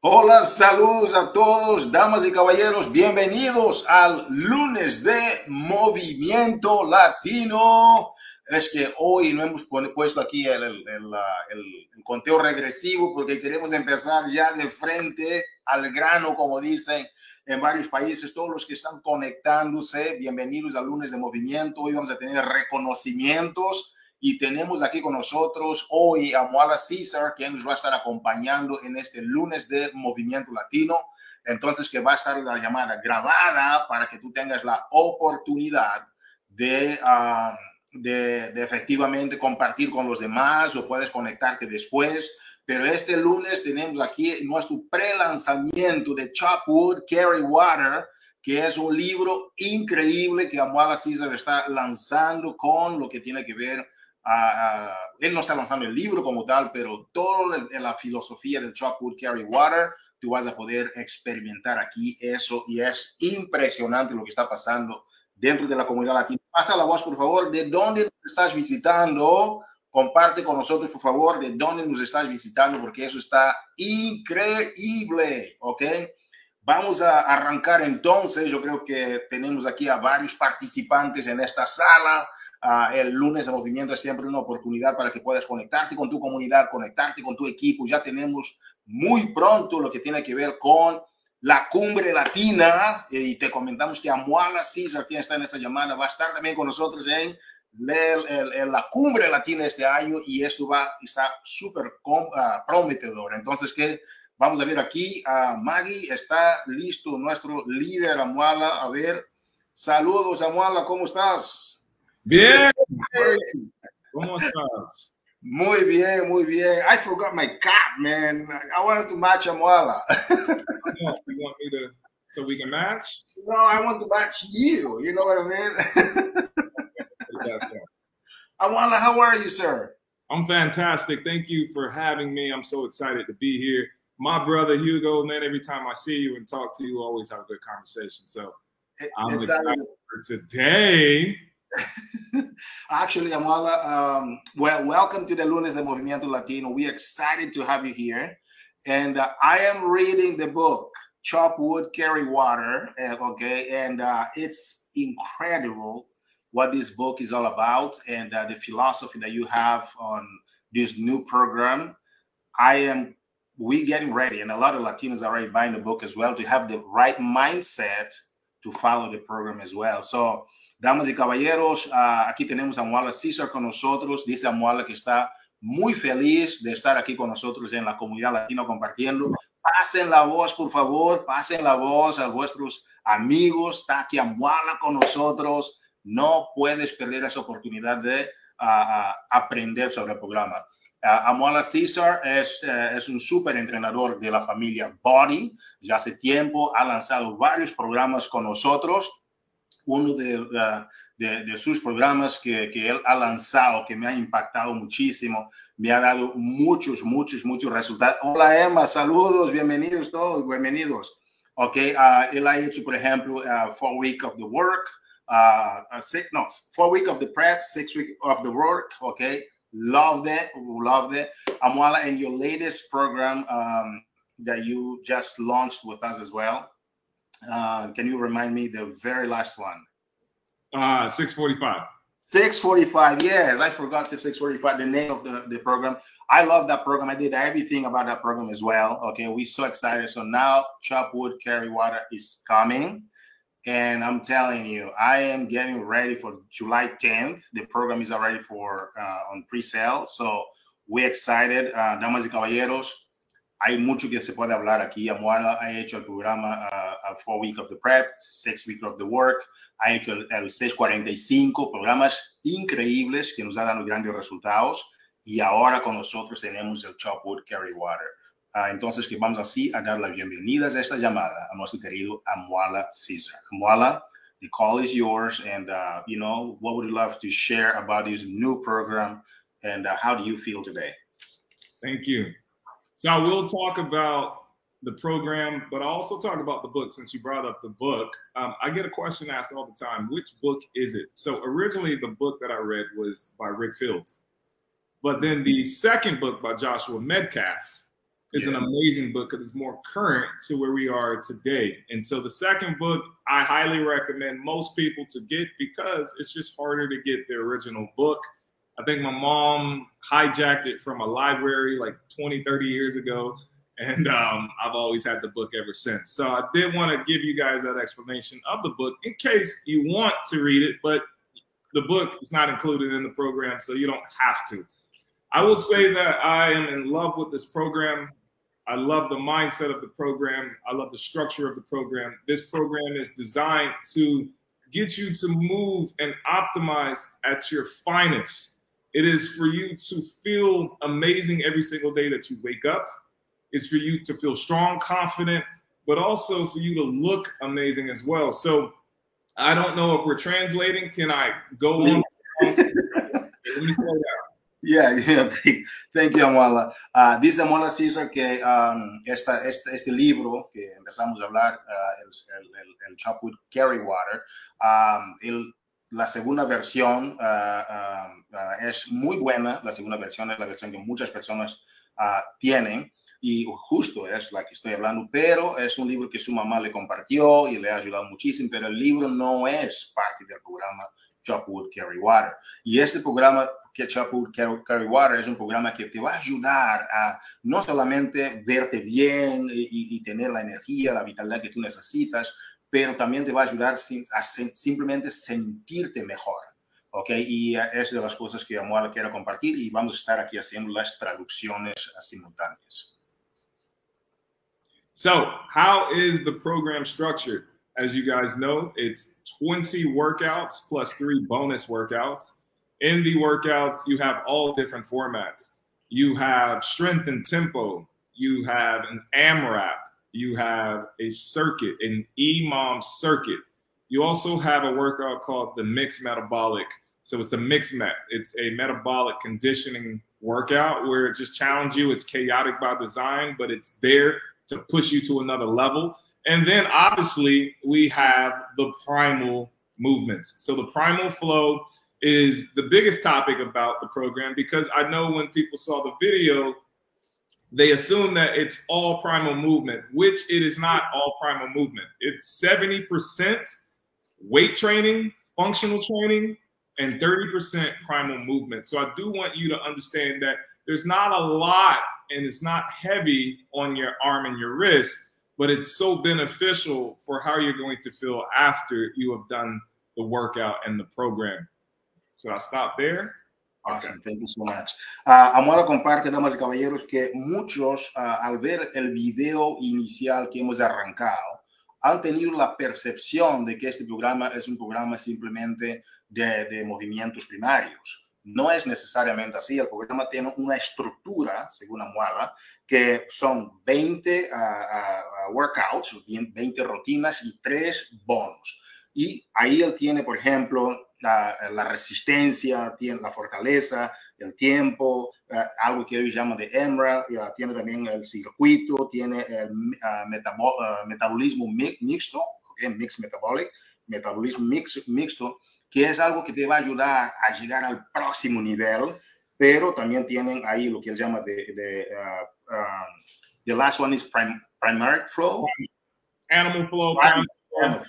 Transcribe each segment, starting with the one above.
Hola, saludos a todos, damas y caballeros, bienvenidos al lunes de Movimiento Latino. Es que hoy no hemos puesto aquí el, conteo regresivo porque queremos empezar ya de frente al grano, como dicen en varios países. Todos los que están conectándose, bienvenidos al lunes de Movimiento. Hoy vamos a tener reconocimientos y tenemos aquí con nosotros hoy a Moala César, quien nos va a estar acompañando en este lunes de Movimiento Latino. Entonces, que va a estar la llamada grabada para que tú tengas la oportunidad de, ah, de, de, efectivamente compartir con los demás o puedes conectarte después. Pero este lunes tenemos aquí nuestro pre-lanzamiento de Chopwood, Carry Water, que es un libro increíble que Amuala César está lanzando con lo que tiene que ver él no está lanzando el libro como tal, pero toda la filosofía del Chopwood Carry Water, tú vas a poder experimentar aquí eso y es impresionante lo que está pasando dentro de la comunidad latina. Pasa la voz, por favor, de dónde nos estás visitando. Comparte con nosotros, por favor, de dónde nos estás visitando, porque eso está increíble, ¿ok? Vamos a arrancar entonces. Yo creo que tenemos aquí a varios participantes en esta sala Uh, el lunes de movimiento es siempre una oportunidad para que puedas conectarte con tu comunidad, conectarte con tu equipo. Ya tenemos muy pronto lo que tiene que ver con la cumbre latina y te comentamos que Amuala César, quien está en esa llamada, va a estar también con nosotros en la cumbre latina este año y esto va está súper uh, prometedor. Entonces, que vamos a ver aquí a Maggie, está listo nuestro líder Amuala. A ver, saludos Amuala, ¿cómo estás? Bien. ¿Cómo estás? Muy bien, muy bien. I forgot my cap, man. I wanted to match Amuala. you want me to, so we can match? No, I want to match you. You know what I mean? Amuala, how are you, sir? I'm fantastic. Thank you for having me. I'm so excited to be here. My brother Hugo, man, every time I see you and talk to you, always have a good conversation. So I'm it's excited for today. Actually, Amala, um, well, welcome to the Lunes de Movimiento Latino. We're excited to have you here. And uh, I am reading the book, Chop Wood, Carry Water. Uh, okay. And uh, it's incredible what this book is all about and uh, the philosophy that you have on this new program. I am, we getting ready, and a lot of Latinos are already buying the book as well to have the right mindset to follow the program as well. So, Damas y caballeros, uh, aquí tenemos a Muala César con nosotros. Dice a que está muy feliz de estar aquí con nosotros en la comunidad latina compartiendo. Pasen la voz, por favor, pasen la voz a vuestros amigos. Está aquí Muala con nosotros. No puedes perder esa oportunidad de uh, aprender sobre el programa. Uh, Amuala César es, uh, es un súper entrenador de la familia Body. Ya hace tiempo ha lanzado varios programas con nosotros uno de, de, de sus programas que, que, él ha lanzado, que me ha impactado muchísimo, me ha dado muchos, muchos, muchos resultados. Hola Emma, saludos, bienvenidos todos, bienvenidos. Ok, uh, él ha hecho, por ejemplo, uh, Four Week of the Work, uh, six, no, Four Week of the Prep, Six Week of the Work, ok. Love that, love that. Amwala, and your latest program um, that you just launched with us as well. Uh, can you remind me the very last one? Uh, 645. 645. Yes, I forgot the 645, the name of the, the program. I love that program. I did everything about that program as well. Okay, we're so excited. So now Chop Wood Carry Water is coming. And I'm telling you, I am getting ready for July 10th. The program is already for uh, on pre-sale. So we're excited. Uh, damas y caballeros, hay mucho que se puede hablar aquí. Amuala ha hecho el programa uh, Four Week of the Prep, Six Week of the Work, ha hecho el, el 645, programas increíbles que nos han dado grandes resultados. Y ahora con nosotros tenemos el Chopwood Carry Water. Uh, entonces, que vamos así a dar las bienvenidas a esta llamada a nuestro querido Amuala Caesar. Amuala, the call is yours. And, uh, you know, what would you love to share about this new program? And uh, how do you feel today? Thank you. So I will talk about the program, but I also talk about the book since you brought up the book. Um, I get a question asked all the time which book is it? So originally, the book that I read was by Rick Fields. But then the second book by Joshua Medcalf is yeah. an amazing book because it's more current to where we are today. And so the second book I highly recommend most people to get because it's just harder to get the original book. I think my mom hijacked it from a library like 20, 30 years ago. And um, I've always had the book ever since. So I did want to give you guys that explanation of the book in case you want to read it, but the book is not included in the program, so you don't have to. I would um, say that I am in love with this program. I love the mindset of the program. I love the structure of the program. This program is designed to get you to move and optimize at your finest. It is for you to feel amazing every single day that you wake up. It's for you to feel strong, confident, but also for you to look amazing as well. So I don't know if we're translating. Can I go on? Let me slow down. Yeah, yeah, thank you, Amala. Uh, dice Amala César que um, esta, este, este, libro que empezamos a hablar, uh, el, el, el Chopwood Carry Water, um, el, la segunda versión uh, es muy buena. La segunda versión es la versión que muchas personas tienen y justo es la que estoy hablando, pero es un libro que su mamá le compartió y le ha ayudado muchísimo, pero el libro no es parte del programa Chopwood Carry Water. Y este programa que Chopwood Carry Water es un programa que te va a ayudar a no solamente verte bien y, tener la energía, la vitalidad que tú necesitas, pero también te va a ayudar a simplemente sentirte mejor. ¿ok? Y es de las cosas que Amor quiero compartir y vamos a estar aquí haciendo las traducciones simultáneas. So, how is the program structured? As you guys know, it's 20 workouts plus three bonus workouts. In the workouts, you have all different formats. You have strength and tempo. You have an AMRAP. You have a circuit, an EMOM circuit. You also have a workout called the mixed metabolic. So it's a mixed met. It's a metabolic conditioning workout where it just challenges you. It's chaotic by design, but it's there to push you to another level. And then obviously we have the primal movements. So the primal flow is the biggest topic about the program because I know when people saw the video, they assume that it's all primal movement, which it is not all primal movement. It's 70% weight training, functional training, and 30% primal movement. So I do want you to understand that there's not a lot and it's not heavy on your arm and your wrist, but it's so beneficial for how you're going to feel after you have done the workout and the program. So I'll stop there. Awesome, thank you so much. Uh, Amora comparte, damas y caballeros, que muchos uh, al ver el video inicial que hemos arrancado, han tenido la percepción de que este programa es un programa simplemente de, de movimientos primarios. No es necesariamente así. El programa tiene una estructura, según Amuala, que son 20 uh, workouts, 20 rutinas y 3 bonos. Y ahí él tiene, por ejemplo, la, resistencia, tiene la fortaleza, el tiempo, uh, algo que ellos llaman de EMRA, uh, tiene también el circuito, tiene el metabo metabolismo mixto, okay, mixed metabolic, metabolismo mix, mixto, que es algo que te va a ayudar a llegar al próximo nivel, pero también tienen ahí lo que él llama de, de uh, um, the last one is prim, primary flow. Animal flow. Primal, flow.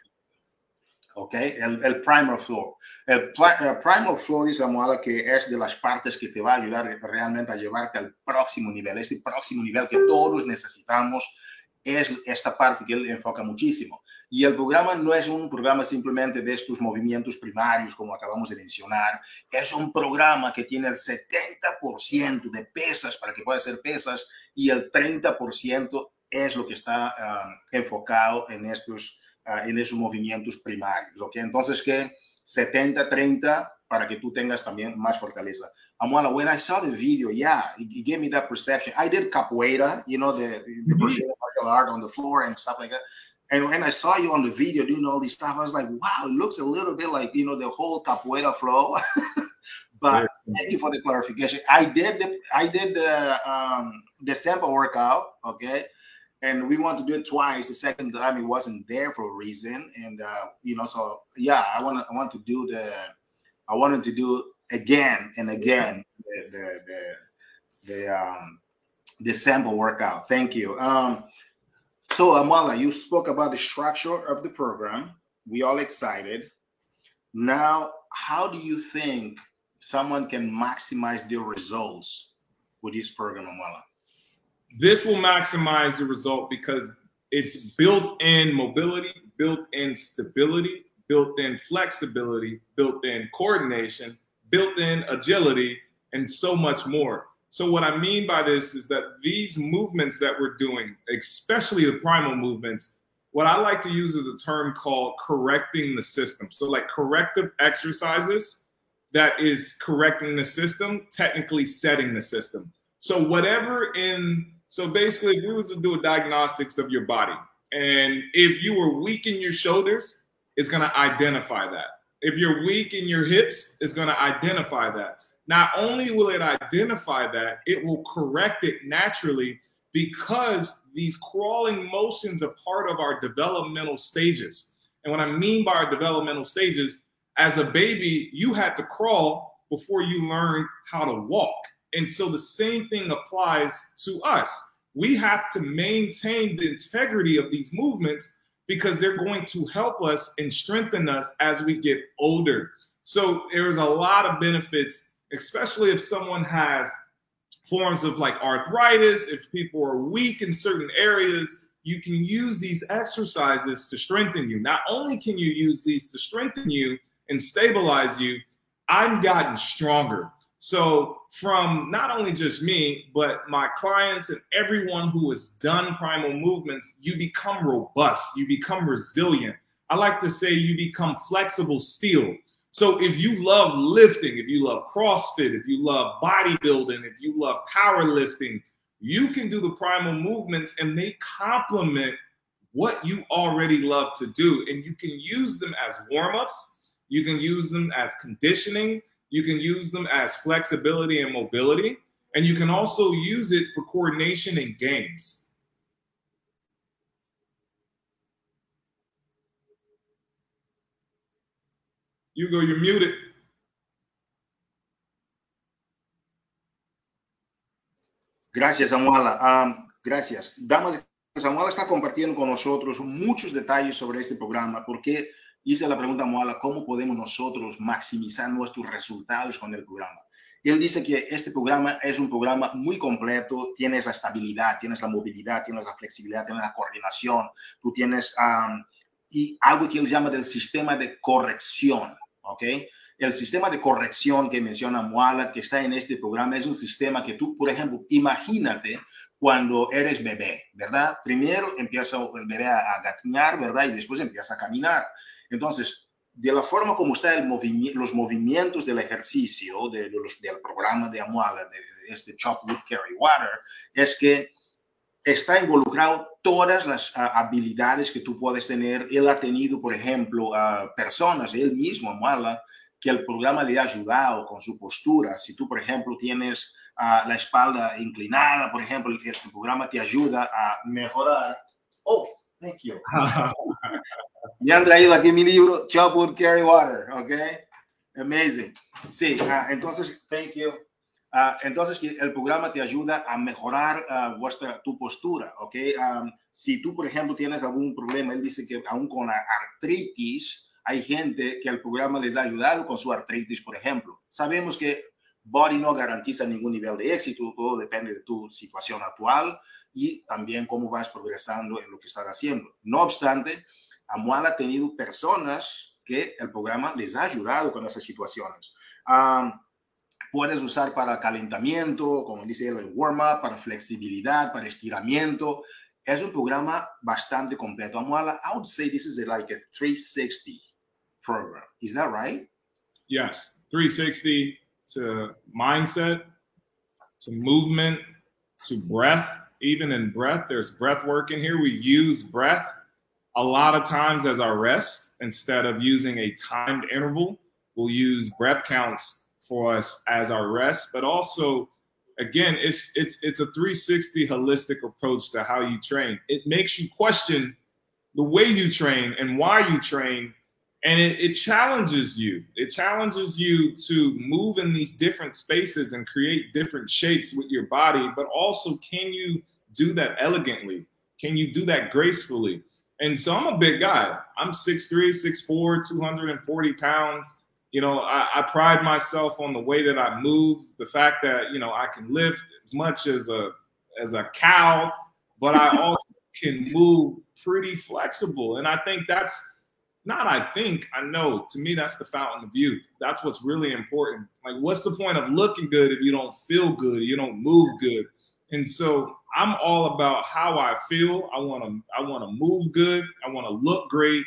Ok, el, el primal flow. El, el primal flow dice Amuala que es de las partes que te va a ayudar realmente a llevarte al próximo nivel, este próximo nivel que todos necesitamos es esta parte que él enfoca muchísimo. Y el programa no es un programa simplemente de estos movimientos primarios, como acabamos de mencionar. Es un programa que tiene el 70% de pesas para que pueda ser pesas y el 30% es lo que está uh, enfocado en estos, uh, en esos movimientos primarios. ¿okay? Entonces, que 70-30 para que tú tengas también más fortaleza. Amuala, when I saw the video, yeah, it, it, gave me that perception. I did capoeira, you know, the, the -hmm. martial art on the floor and stuff like that. And when I saw you on the video doing all this stuff, I was like, wow, it looks a little bit like, you know, the whole capoeira flow. but thank you for the clarification. I did the I did the um the sample workout, okay. And we want to do it twice. The second time it wasn't there for a reason. And uh, you know, so yeah, I want to I want to do the I wanted to do again and again the the the, the um the sample workout. Thank you. Um, so Amala, you spoke about the structure of the program. We all excited. Now, how do you think someone can maximize their results with this program, Amala? This will maximize the result because it's built in mobility, built in stability, built in flexibility, built in coordination, built in agility, and so much more. So, what I mean by this is that these movements that we're doing, especially the primal movements, what I like to use is a term called correcting the system. So, like corrective exercises that is correcting the system, technically setting the system. So, whatever in, so basically, if we were to do a diagnostics of your body, and if you were weak in your shoulders, it's going to identify that. If you're weak in your hips, it's going to identify that. Not only will it identify that, it will correct it naturally because these crawling motions are part of our developmental stages. And what I mean by our developmental stages, as a baby, you had to crawl before you learned how to walk. And so the same thing applies to us. We have to maintain the integrity of these movements because they're going to help us and strengthen us as we get older. So there's a lot of benefits, especially if someone has forms of like arthritis, if people are weak in certain areas, you can use these exercises to strengthen you. Not only can you use these to strengthen you and stabilize you, I've gotten stronger. So, from not only just me, but my clients and everyone who has done primal movements, you become robust, you become resilient. I like to say you become flexible steel. So if you love lifting, if you love CrossFit, if you love bodybuilding, if you love powerlifting, you can do the primal movements and they complement what you already love to do. And you can use them as warm ups, you can use them as conditioning, you can use them as flexibility and mobility, and you can also use it for coordination in games. You're muted. Gracias, Samuela. Um, gracias. Damas, Samuela está compartiendo con nosotros muchos detalles sobre este programa porque hice la pregunta a Samuela, ¿cómo podemos nosotros maximizar nuestros resultados con el programa? Él dice que este programa es un programa muy completo, tienes la estabilidad, tienes la movilidad, tienes la flexibilidad, tienes la coordinación, tú tienes y algo que él llama del sistema de corrección. ¿Ok? El sistema de corrección que menciona Moala, que está en este programa, es un sistema que tú, por ejemplo, imagínate cuando eres bebé, ¿verdad? Primero empieza el bebé a, gatear, ¿verdad? Y después empieza a caminar. Entonces, de la forma como está el los movimientos del ejercicio de, del programa de Amuala, de, este Chop Wood Carry Water, es que está involucrado todas las uh, habilidades que tú puedes tener. Él ha tenido, por ejemplo, uh, personas, él mismo, Mala, que el programa le ha ayudado con su postura. Si tú, por ejemplo, tienes uh, la espalda inclinada, por ejemplo, el, el programa te ayuda a mejorar. Oh, thank you. Me han traído aquí mi libro, Chop Carry Water, ¿ok? Amazing. Sí, entonces, thank you. Uh, entonces, el programa te ayuda a mejorar uh, vuestra, tu postura, ¿ok? Um, si tú, por ejemplo, tienes algún problema, él dice que aún con la artritis, hay gente que el programa les ha ayudado con su artritis, por ejemplo. Sabemos que Body no garantiza ningún nivel de éxito, todo depende de tu situación actual y también cómo vas progresando en lo que estás haciendo. No obstante, Amual ha tenido personas que el programa les ha ayudado con esas situaciones. Um, puedes usar para calentamiento, como dice el warm-up, para flexibilidad, para estiramiento. Es un programa bastante completo. I would say this is a, like a 360 program. Is that right? Yes, 360 to mindset, to movement, to breath. Even in breath, there's breath work in here. We use breath a lot of times as our rest instead of using a timed interval. We'll use breath counts for us as our rest, but also again, it's it's it's a 360 holistic approach to how you train. It makes you question the way you train and why you train and it, it, challenges you. It challenges you to move in these different spaces and create different shapes with your body but also can you do that elegantly? Can you do that gracefully? And so i'm a big guy. I'm 6'3 6'4 240 pounds you know I, I pride myself on the way that i move the fact that you know i can lift as much as a as a cow but i also can move pretty flexible and i think that's not I think, I know. To me, that's the fountain of youth. That's what's really important. Like, what's the point of looking good if you don't feel good, you don't move good? And so I'm all about how I feel. I want to I want to move good. I want to look great,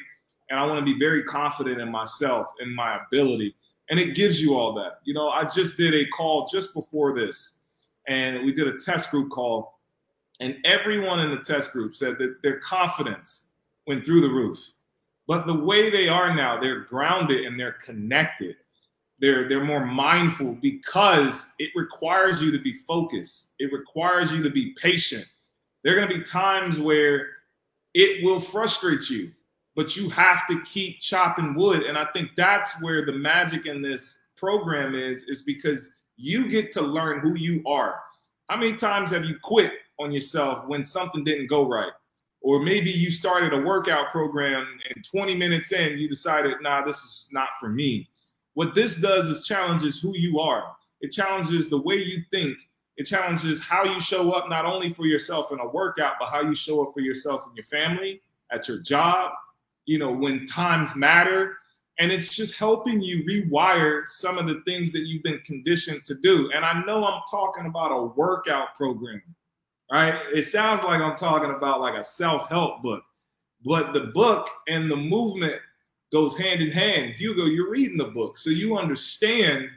and I want to be very confident in myself and my ability. And it gives you all that. You know, I just did a call just before this, and we did a test group call, and everyone in the test group said that their confidence went through the roof but the way they are now, they're grounded and they're connected. They're they're more mindful because it requires you to be focused. It requires you to be patient. There are going to be times where it will frustrate you, but you have to keep chopping wood. And I think that's where the magic in this program is, is because you get to learn who you are. How many times have you quit on yourself when something didn't go right? Or maybe you started a workout program and 20 minutes in, you decided, nah, this is not for me. What this does is challenges who you are. It challenges the way you think. It challenges how you show up, not only for yourself in a workout, but how you show up for yourself and your family, at your job, you know, when times matter. And it's just helping you rewire some of the things that you've been conditioned to do. And I know I'm talking about a workout program right? It sounds like I'm talking about like a self-help book, but the book and the movement goes hand in hand. Hugo, you're reading the book, so you understand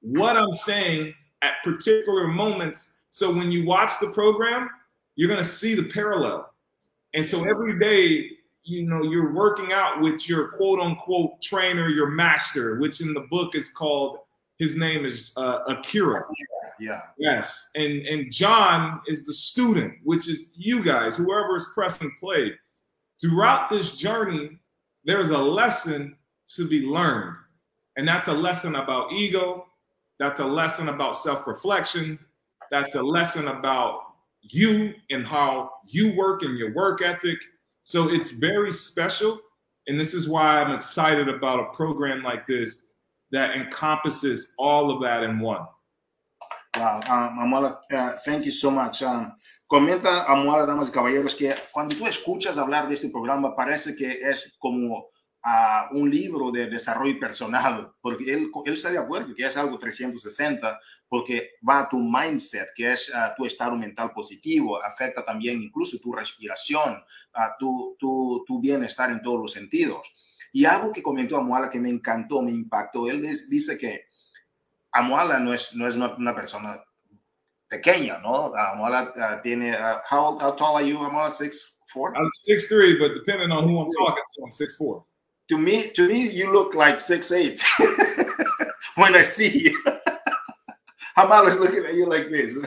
what I'm saying at particular moments. So when you watch the program, you're going to see the parallel. And so every day, you know, you're working out with your quote unquote trainer, your master, which in the book is called his name is uh, Akira. Yeah. Yes. And and John is the student, which is you guys, whoever is pressing play. Throughout this journey, there's a lesson to be learned. And that's a lesson about ego. That's a lesson about self-reflection. That's a lesson about you and how you work and your work ethic. So it's very special. And this is why I'm excited about a program like this that encompasses all of that in one. Wow, um, Amola, uh, thank you so much. Um, comenta Amola, damas y caballeros, que cuando tú escuchas hablar de este programa parece que es como uh, un libro de desarrollo personal, porque él, él está de acuerdo que es algo 360, porque va a tu mindset, que es uh, tu estado mental positivo, afecta también incluso tu respiración, uh, tu, tu, tu bienestar en todos los sentidos. Y algo que comentó Amuala que me encantó, me impactó, él dice que Amuala no es, no es una, persona pequeña, ¿no? Amuala uh, tiene, uh, how, how tall are you, Amuala? Six, four? I'm six three, but depending on who I'm talking to, I'm six four. To me, to me, you look like six eight when I see you. is looking at you like this.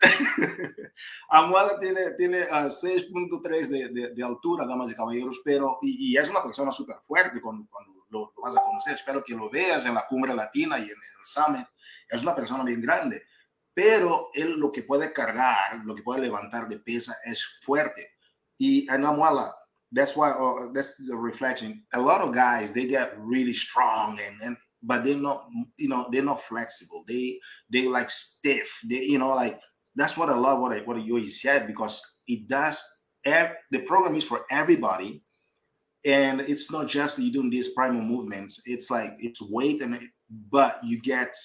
Amuada tiene, tiene 6.3 ah, de, de, altura, damas y caballeros, pero y, es una persona súper fuerte cuando, lo, vas a conocer. Espero que lo veas en la cumbre latina y en, el summit. Es una persona bien grande, pero él lo que puede cargar, lo que puede levantar de pesa es fuerte. Y en Amuala, that's why uh, that's a reflection. A lot of guys they get really strong and, and but they're not you know they're not flexible. They they like stiff. They you know like that's what I love what I, what you said because it does. The program is for everybody, and it's not just you doing these primal movements. It's like it's weight and but you get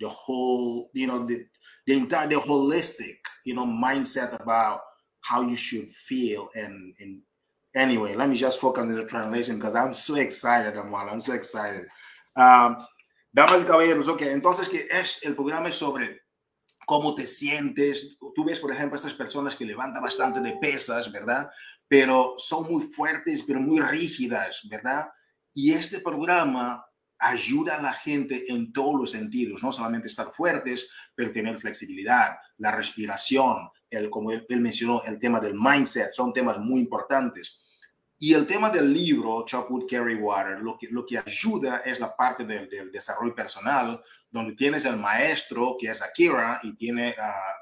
the whole you know the the entire the holistic you know mindset about how you should feel and and anyway let me just focus on the translation because i'm so excited Amal. i'm so excited um, damas y caballeros ok entonces que es el programa es sobre cómo te sientes. Tú ves, por ejemplo, estas personas que levantan bastante de pesas, ¿verdad? Pero son muy fuertes, pero muy rígidas, ¿verdad? Y este programa ayuda a la gente en todos los sentidos, no solamente estar fuertes, pero tener flexibilidad, la respiración, el, como él, mencionó, el tema del mindset, son temas muy importantes. Y el tema del libro, Chopwood Carry Water, lo que, lo que ayuda es la parte del, del desarrollo personal, donde tienes el maestro, que es Akira, y tiene,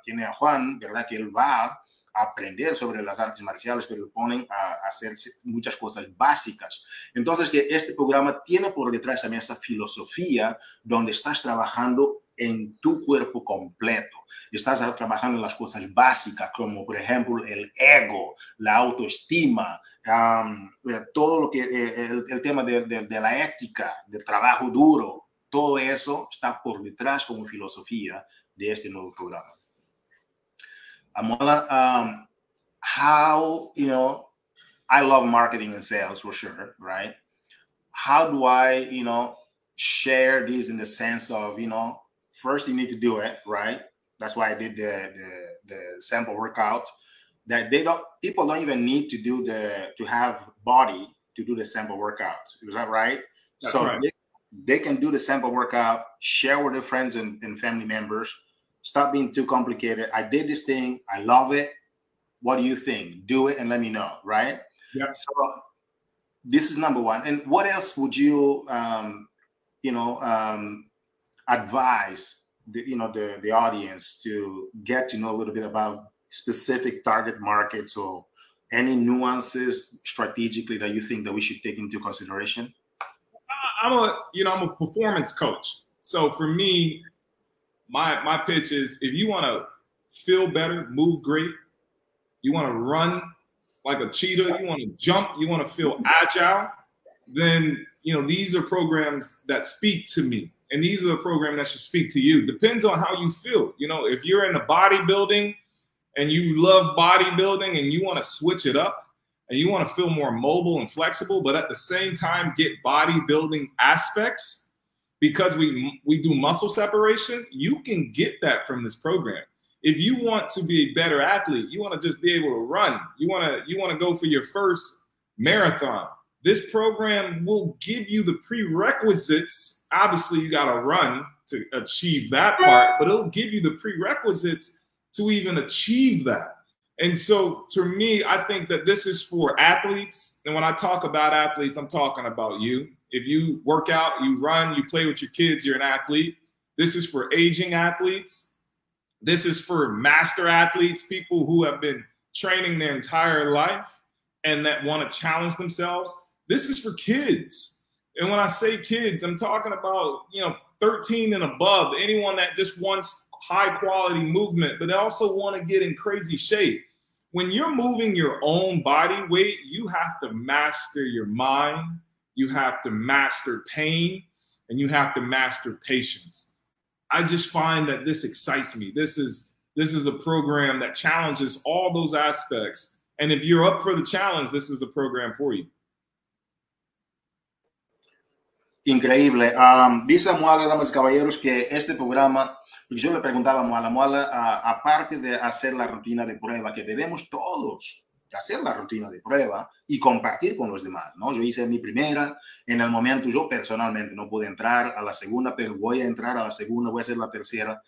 tiene a Juan, ¿verdad? Que él va a aprender sobre las artes marciales, pero le ponen a, hacer muchas cosas básicas. Entonces, que este programa tiene por detrás también esa filosofía donde estás trabajando en tu cuerpo completo. Estás trabajando en las cosas básicas, como por ejemplo el ego, la autoestima, eh, todo lo que, eh, el, tema de, de, la ética, del trabajo duro, todo eso está por detrás como filosofía de este nuevo programa. Amola, um, how, you know, I love marketing and sales for sure, right? How do I, you know, share this in the sense of, you know, first you need to do it, right? That's why I did the, the, the sample workout. That they don't people don't even need to do the to have body to do the sample workout. Is that right? That's so right. They, they, can do the sample workout, share with their friends and, and family members. Stop being too complicated. I did this thing. I love it. What do you think? Do it and let me know, right? Yeah. So this is number one. And what else would you, um, you know, um, advise the, you know the, the audience to get to know a little bit about specific target markets or any nuances strategically that you think that we should take into consideration? I'm a you know I'm a performance coach. So for me, my my pitch is if you want to feel better, move great, you want to run like a cheetah, you want to jump, you want to feel agile, then you know these are programs that speak to me and these are the programs that should speak to you. Depends on how you feel. You know, if you're in a bodybuilding and you love bodybuilding and you want to switch it up and you want to feel more mobile and flexible, but at the same time get bodybuilding aspects because we we do muscle separation, you can get that from this program. If you want to be a better athlete, you want to just be able to run. You want to you want to go for your first marathon. This program will give you the prerequisites obviously you got to run to achieve that part, but it'll give you the prerequisites to even achieve that. And so, to me, I think that this is for athletes. And when I talk about athletes, I'm talking about you. If you work out, you run, you play with your kids, you're an athlete. This is for aging athletes. This is for master athletes, people who have been training their entire life and that want to challenge themselves. This is for kids and when I say kids, I'm talking about, you know, 13 and above, anyone that just wants high quality movement, but they also want to get in crazy shape. When you're moving your own body weight, you have to master your mind, you have to master pain, and you have to master patience. I just find that this excites me. This is this is a program that challenges all those aspects. And if you're up for the challenge, this is the program for you. Increíble. Um, dice Moala, damas y caballeros, que este programa, yo le preguntaba a Moala, Moala, aparte de hacer la rutina de prueba, que debemos todos hacer la rutina de prueba y compartir con los demás, ¿no? Yo hice mi primera, en el momento yo personalmente no pude entrar a la segunda, pero voy a entrar a la segunda, voy a hacer la tercera.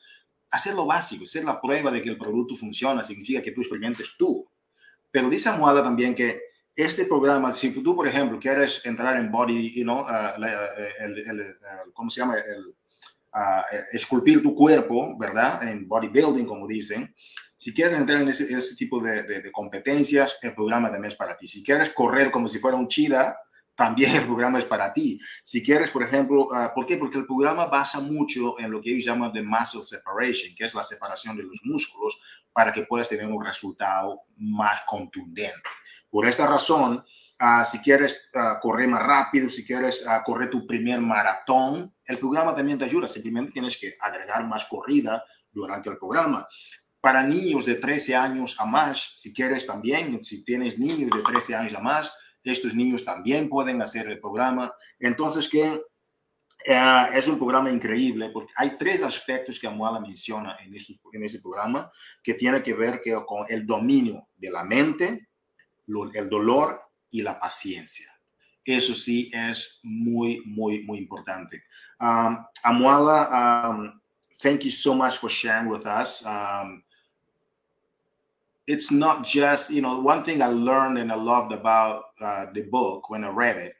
Hacer lo básico, hacer la prueba de que el producto funciona, significa que tú experimentes tú. Pero dice Moala también que este programa, si tú, por ejemplo, quieres entrar en body, you know, uh, el, el, el, ¿cómo se llama? El, uh, esculpir tu cuerpo, ¿verdad? En bodybuilding, como dicen. Si quieres entrar en ese, ese tipo de, de, de, competencias, el programa también es para ti. Si quieres correr como si fuera un chida, también el programa es para ti. Si quieres, por ejemplo, uh, ¿por qué? Porque el programa basa mucho en lo que ellos llaman de muscle separation, que es la separación de los músculos para que puedas tener un resultado más contundente. Por esta razón, uh, si quieres uh, correr más rápido, si quieres uh, correr tu primer maratón, el programa también te ayuda. Simplemente tienes que agregar más corrida durante el programa. Para niños de 13 años a más, si quieres también, si tienes niños de 13 años a más, estos niños también pueden hacer el programa. Entonces, que Uh, es un programa increíble porque hay tres aspectos que Amuala menciona en este, en este programa que tiene que ver que, con el dominio de la mente, el dolor y la paciencia. Eso sí es muy, muy, muy importante. Um, Amuala, um, thank you so much for sharing with us. Um, it's not just you know one thing I learned and I loved about uh, the book when I read it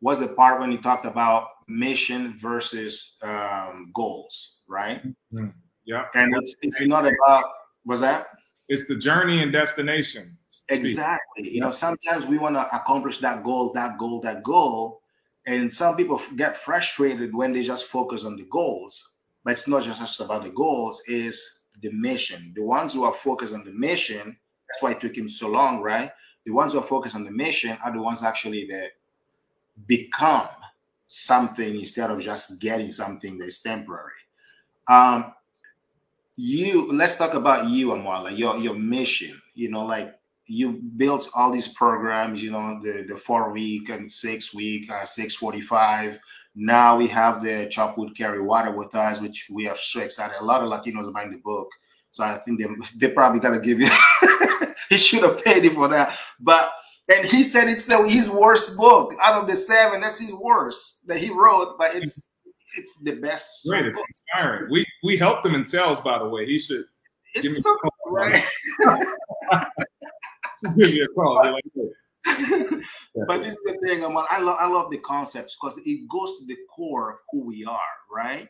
was the part when you talked about mission versus um, goals, right? Mm-hmm. Yeah, and it's it's not about was that it's the journey and destination. Exactly. You know, sometimes we want to accomplish that goal, that goal, that goal, and some people get frustrated when they just focus on the goals. But it's not just about the goals; is the mission. The ones who are focused on the mission, that's why it took him so long, right? The ones who are focused on the mission are the ones actually that become something instead of just getting something that's temporary. Um, you let's talk about you, Amwala, your your mission. You know, like you built all these programs, you know, the, the four week and six week, uh, 645. Now we have the Chop Chopwood Carry Water with us, which we are so excited. A lot of Latinos are buying the book. So I think they, they probably got to give you, he should have paid you for that. But, and he said it's the, his worst book out of the seven. That's his worst that he wrote, but it's, it's the best. Great, it's inspiring. We, we helped him in sales, by the way. He should it's give me so, right. give me a call. Like, but this is the thing, I'm, I love I love the concepts because it goes to the core of who we are, right?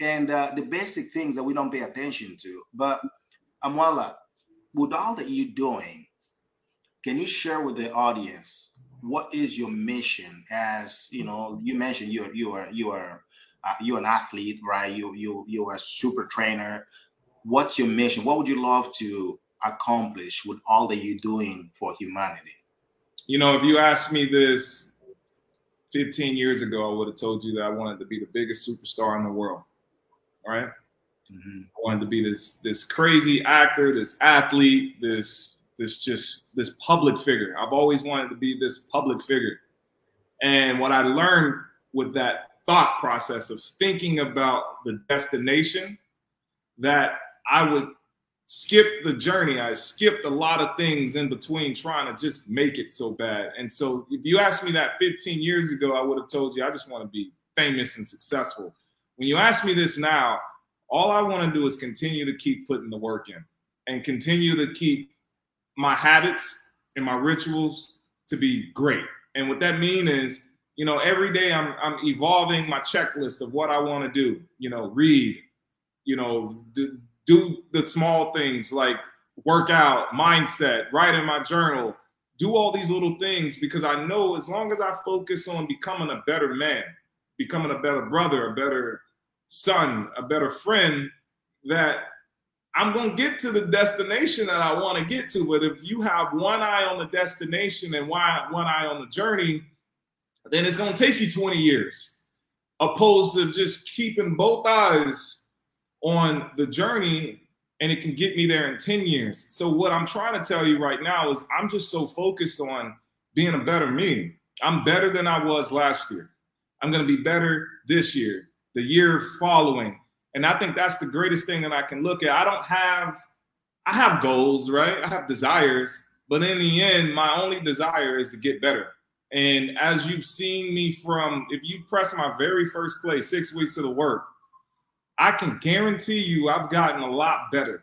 And uh, the basic things that we don't pay attention to. But Amwala, with all that you're doing, can you share with the audience what is your mission? As you know, you mentioned you are you are you are uh, you're an athlete, right? You you you are a super trainer. What's your mission? What would you love to accomplish with all that you're doing for humanity? You know, if you asked me this 15 years ago, I would have told you that I wanted to be the biggest superstar in the world. Right? Mm-hmm. I wanted to be this this crazy actor, this athlete, this this just this public figure. I've always wanted to be this public figure. And what I learned with that thought process of thinking about the destination that I would skipped the journey. I skipped a lot of things in between trying to just make it so bad. And so if you asked me that 15 years ago, I would have told you I just want to be famous and successful. When you ask me this now, all I want to do is continue to keep putting the work in and continue to keep my habits and my rituals to be great. And what that means is, you know, every day I'm I'm evolving my checklist of what I want to do. You know, read, you know, do, do the small things like work out, mindset, write in my journal, do all these little things because I know as long as I focus on becoming a better man, becoming a better brother, a better son, a better friend, that I'm going to get to the destination that I want to get to. But if you have one eye on the destination and one eye on the journey, then it's going to take you 20 years, opposed to just keeping both eyes on the journey and it can get me there in 10 years. So what I'm trying to tell you right now is I'm just so focused on being a better me. I'm better than I was last year. I'm going to be better this year, the year following. And I think that's the greatest thing that I can look at. I don't have I have goals, right? I have desires, but in the end, my only desire is to get better. And as you've seen me from, if you press my very first play, six weeks of the work, I can guarantee you I've gotten a lot better.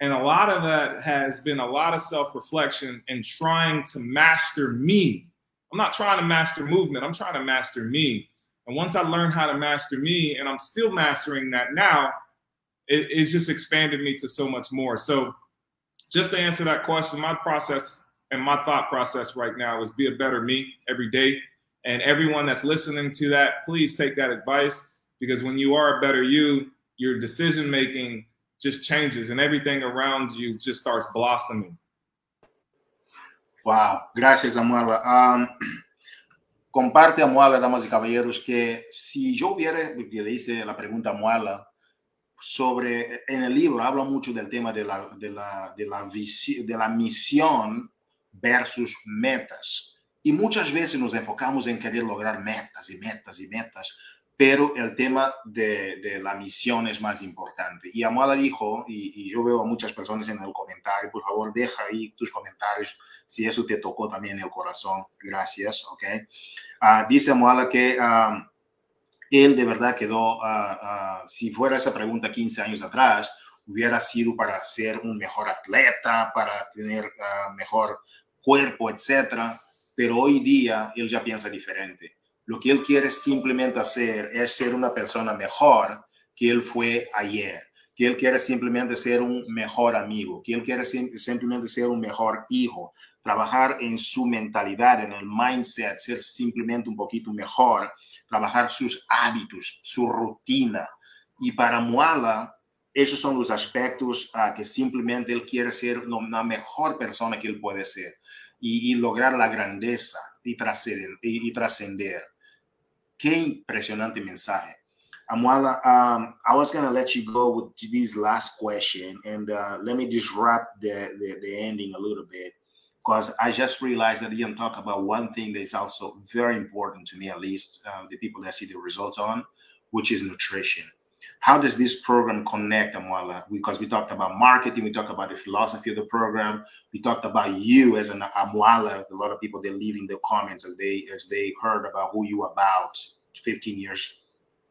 And a lot of that has been a lot of self reflection and trying to master me. I'm not trying to master movement, I'm trying to master me. And once I learned how to master me, and I'm still mastering that now, it, it's just expanded me to so much more. So, just to answer that question, my process and my thought process right now is be a better me every day. And everyone that's listening to that, please take that advice because when you are a better you, your decision making just changes and everything around you just starts blossoming. Wow, gracias Amuala. Um, comparte Amuala, damas y caballeros, que si yo hubiera, le hice la pregunta a Amuala sobre, en el libro habla mucho del tema de la, de la, de la, de la misión versus metas. Y muchas veces nos enfocamos en querer lograr metas y metas y metas, pero el tema de, la misión es más importante. Y Amuala dijo, y, yo veo a muchas personas en el comentario, por favor, deja ahí tus comentarios si eso te tocó también el corazón. Gracias, ¿ok? Uh, dice Amuala que él de verdad quedó, uh, si fuera esa pregunta 15 años atrás, hubiera sido para ser un mejor atleta, para tener mejor cuerpo, etcétera. Pero hoy día él ya piensa diferente. Lo que él quiere simplemente hacer es ser una persona mejor que él fue ayer, que él quiere simplemente ser un mejor amigo, que él quiere simplemente ser un mejor hijo, trabajar en su mentalidad, en el mindset, ser simplemente un poquito mejor, trabajar sus hábitos, su rutina. Y para Muala, esos son los aspectos uh, que simplemente él quiere ser la mejor persona que él puede ser y, y lograr la grandeza y trascender. Y, y trascender. Qué impresionante mensaje. Amwala, um, I was going to let you go with this last question, and uh, let me disrupt the, the, the ending a little bit because I just realized that I didn't talk about one thing that is also very important to me, at least uh, the people that see the results on, which is nutrition. How does this program connect, Amwala? Because we talked about marketing, we talked about the philosophy of the program, we talked about you as an Amwala. A lot of people they leave in the comments as they as they heard about who you about 15 years,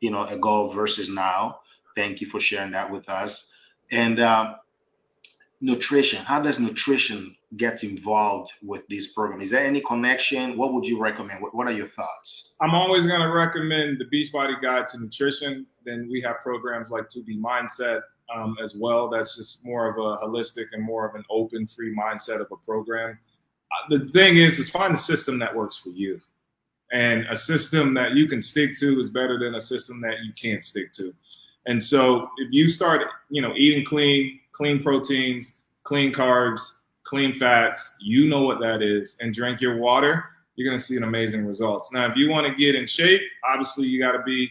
you know, ago versus now. Thank you for sharing that with us. And uh, nutrition, how does nutrition gets involved with this program? Is there any connection? What would you recommend? What, what are your thoughts? I'm always going to recommend the Beachbody Guide to Nutrition. Then we have programs like 2B Mindset um, as well. That's just more of a holistic and more of an open, free mindset of a program. Uh, the thing is, is find a system that works for you. And a system that you can stick to is better than a system that you can't stick to. And so if you start, you know, eating clean, clean proteins, clean carbs, clean fats, you know what that is, and drink your water, you're going to see an amazing results. Now, if you want to get in shape, obviously you got to be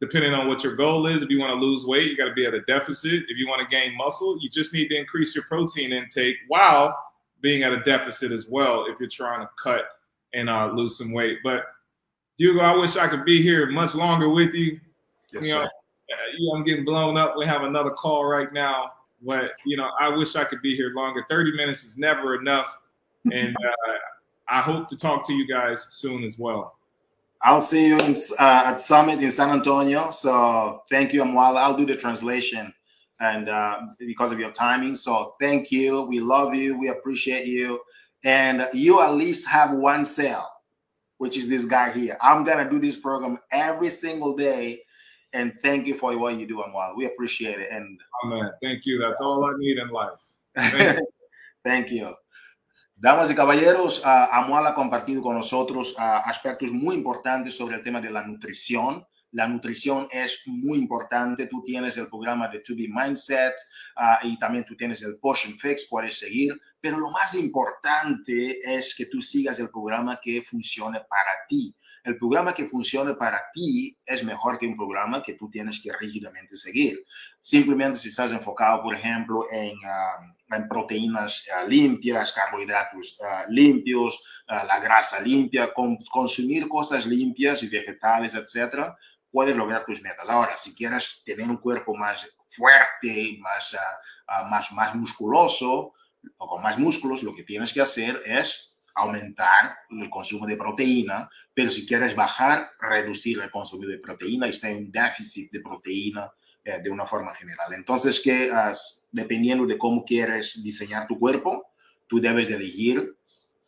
depending on what your goal is. If you want to lose weight, you got to be at a deficit. If you want to gain muscle, you just need to increase your protein intake while being at a deficit as well if you're trying to cut and uh, lose some weight. But Hugo, I wish I could be here much longer with you. Yes, you know, sir. I'm getting blown up. We have another call right now. But you know, I wish I could be here longer. 30 minutes is never enough, and uh, I hope to talk to you guys soon as well. I'll see you in, uh, at Summit in San Antonio. So thank you, Amwal. I'll do the translation, and uh, because of your timing. So thank you. We love you. We appreciate you, and you at least have one sale, which is this guy here. I'm gonna do this program every single day and thank you for what you do, Amwal. We appreciate it. And oh, thank you. That's all I need in life. Thank you. thank you. Damas y caballeros, uh, Amual ha compartido con nosotros uh, aspectos muy importantes sobre el tema de la nutrición. La nutrición es muy importante. Tú tienes el programa de To Be Mindset uh, y también tú tienes el Potion Fix, puedes seguir. Pero lo más importante es que tú sigas el programa que funcione para ti el programa que funcione para ti es mejor que un programa que tú tienes que rígidamente seguir. Simplemente si estás enfocado, por ejemplo, en, en proteínas uh, limpias, carbohidratos uh, limpios, la grasa limpia, con, consumir cosas limpias y vegetales, etcétera, puedes lograr tus metas. Ahora, si quieres tener un cuerpo más fuerte, más, más, más musculoso o con más músculos, lo que tienes que hacer es aumentar el consumo de proteína, pero si quieres bajar, reducir el consumo de proteína está en déficit de proteína eh, de una forma general. Entonces, que dependiendo de cómo quieres diseñar tu cuerpo, tú debes de elegir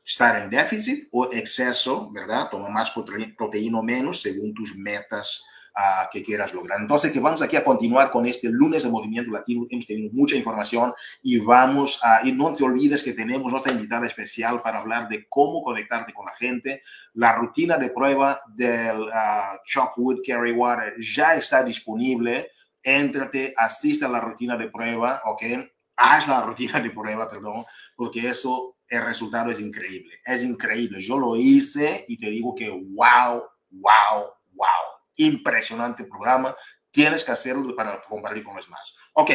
estar en déficit o exceso, ¿verdad? Toma más proteína o menos según tus metas uh, que quieras lograr. Entonces, que vamos aquí a continuar con este lunes de Movimiento Latino. Hemos tenido mucha información y vamos a, y no te olvides que tenemos otra invitada especial para hablar de cómo conectarte con la gente. La rutina de prueba del uh, Chopwood Carry Water ya está disponible. Éntrate, asiste a la rutina de prueba, ¿ok? Haz la rutina de prueba, perdón, porque eso, el resultado es increíble. Es increíble. Yo lo hice y te digo que wow, wow, wow impresionante programa. Tienes que hacerlo para compartir con los más. Ok,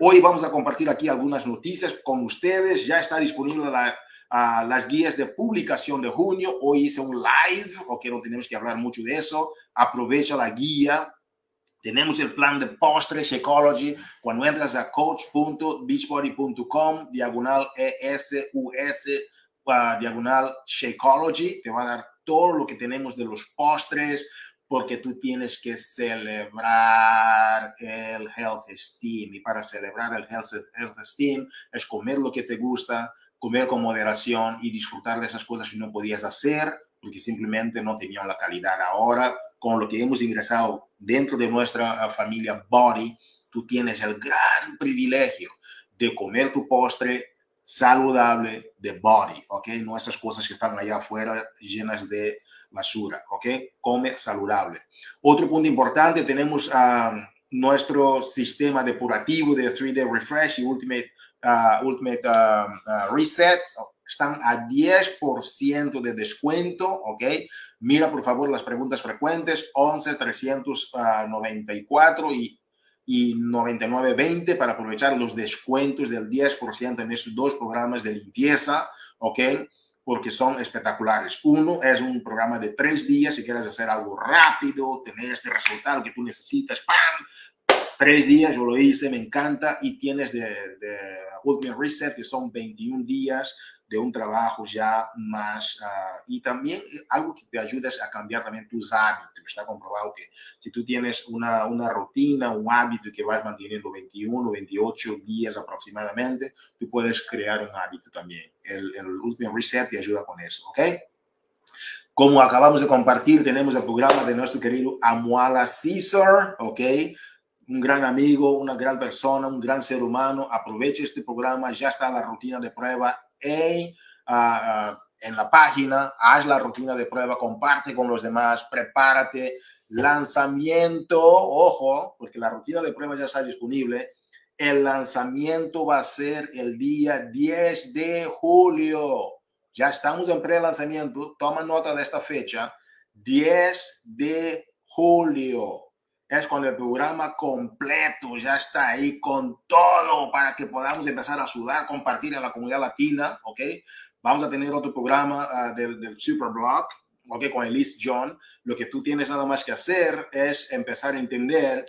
hoy vamos a compartir aquí algunas noticias con ustedes. Ya está disponible la, las guías de publicación de junio. Hoy hice un live, ok, no tenemos que hablar mucho de eso. Aprovecha la guía. Tenemos el plan de postre Shakeology. Cuando entras a coach.beachbody.com, diagonal ESUS, uh, diagonal Shakeology, te va a dar todo lo que tenemos de los postres, porque tú tienes que celebrar el health esteem. Y para celebrar el health, health esteem es comer lo que te gusta, comer con moderación y disfrutar de esas cosas que no podías hacer porque simplemente no tenían la calidad. Ahora, con lo que hemos ingresado dentro de nuestra ah, familia Body, tú tienes el gran privilegio de comer tu postre saludable de Body, ¿ok? No esas cosas que están allá afuera llenas de basura, ¿ok? Come saludable. Otro punto importante, tenemos uh, nuestro sistema depurativo de 3D Refresh y Ultimate, uh, Ultimate Reset. Están a 10% de descuento, ¿ok? Mira por favor las preguntas frecuentes, 11 394 y y 99.20 para aprovechar los descuentos del 10% en estos dos programas de limpieza, ¿ok? porque son espectaculares. Uno es un programa de tres días, si quieres hacer algo rápido, tener este resultado que tú necesitas, ¡pam! Tres días, yo lo hice, me encanta, y tienes de, de Ultimate Reset, que son 21 días de un trabajo ya más, uh, y también algo que te ayuda a cambiar también tus hábitos. Está comprobado que si tú tienes una, una rutina, un hábito que vas manteniendo 21, 28 días aproximadamente, tú puedes crear un hábito también. El, Ultimate Reset te ayuda con eso, ¿ok? Como acabamos de compartir, tenemos el programa de nuestro querido Amuala Caesar, ¿ok? un gran amigo, una gran persona, un gran ser humano. Aproveche este programa, ya está la rutina de prueba uh, en la página, haz la rutina de prueba, comparte con los demás, prepárate. Lanzamiento, ojo, porque la rutina de prueba ya está disponible. El lanzamiento va a ser el día 10 de julio. Ya estamos en pre-lanzamiento. Toma nota de esta fecha. 10 de julio es cuando el programa completo ya está ahí con todo para que podamos empezar a sudar, compartir en la comunidad latina, ¿ok? Vamos a tener otro programa uh, del, del Superblog, ¿ok? Con Elise John. Lo que tú tienes nada más que hacer es empezar a entender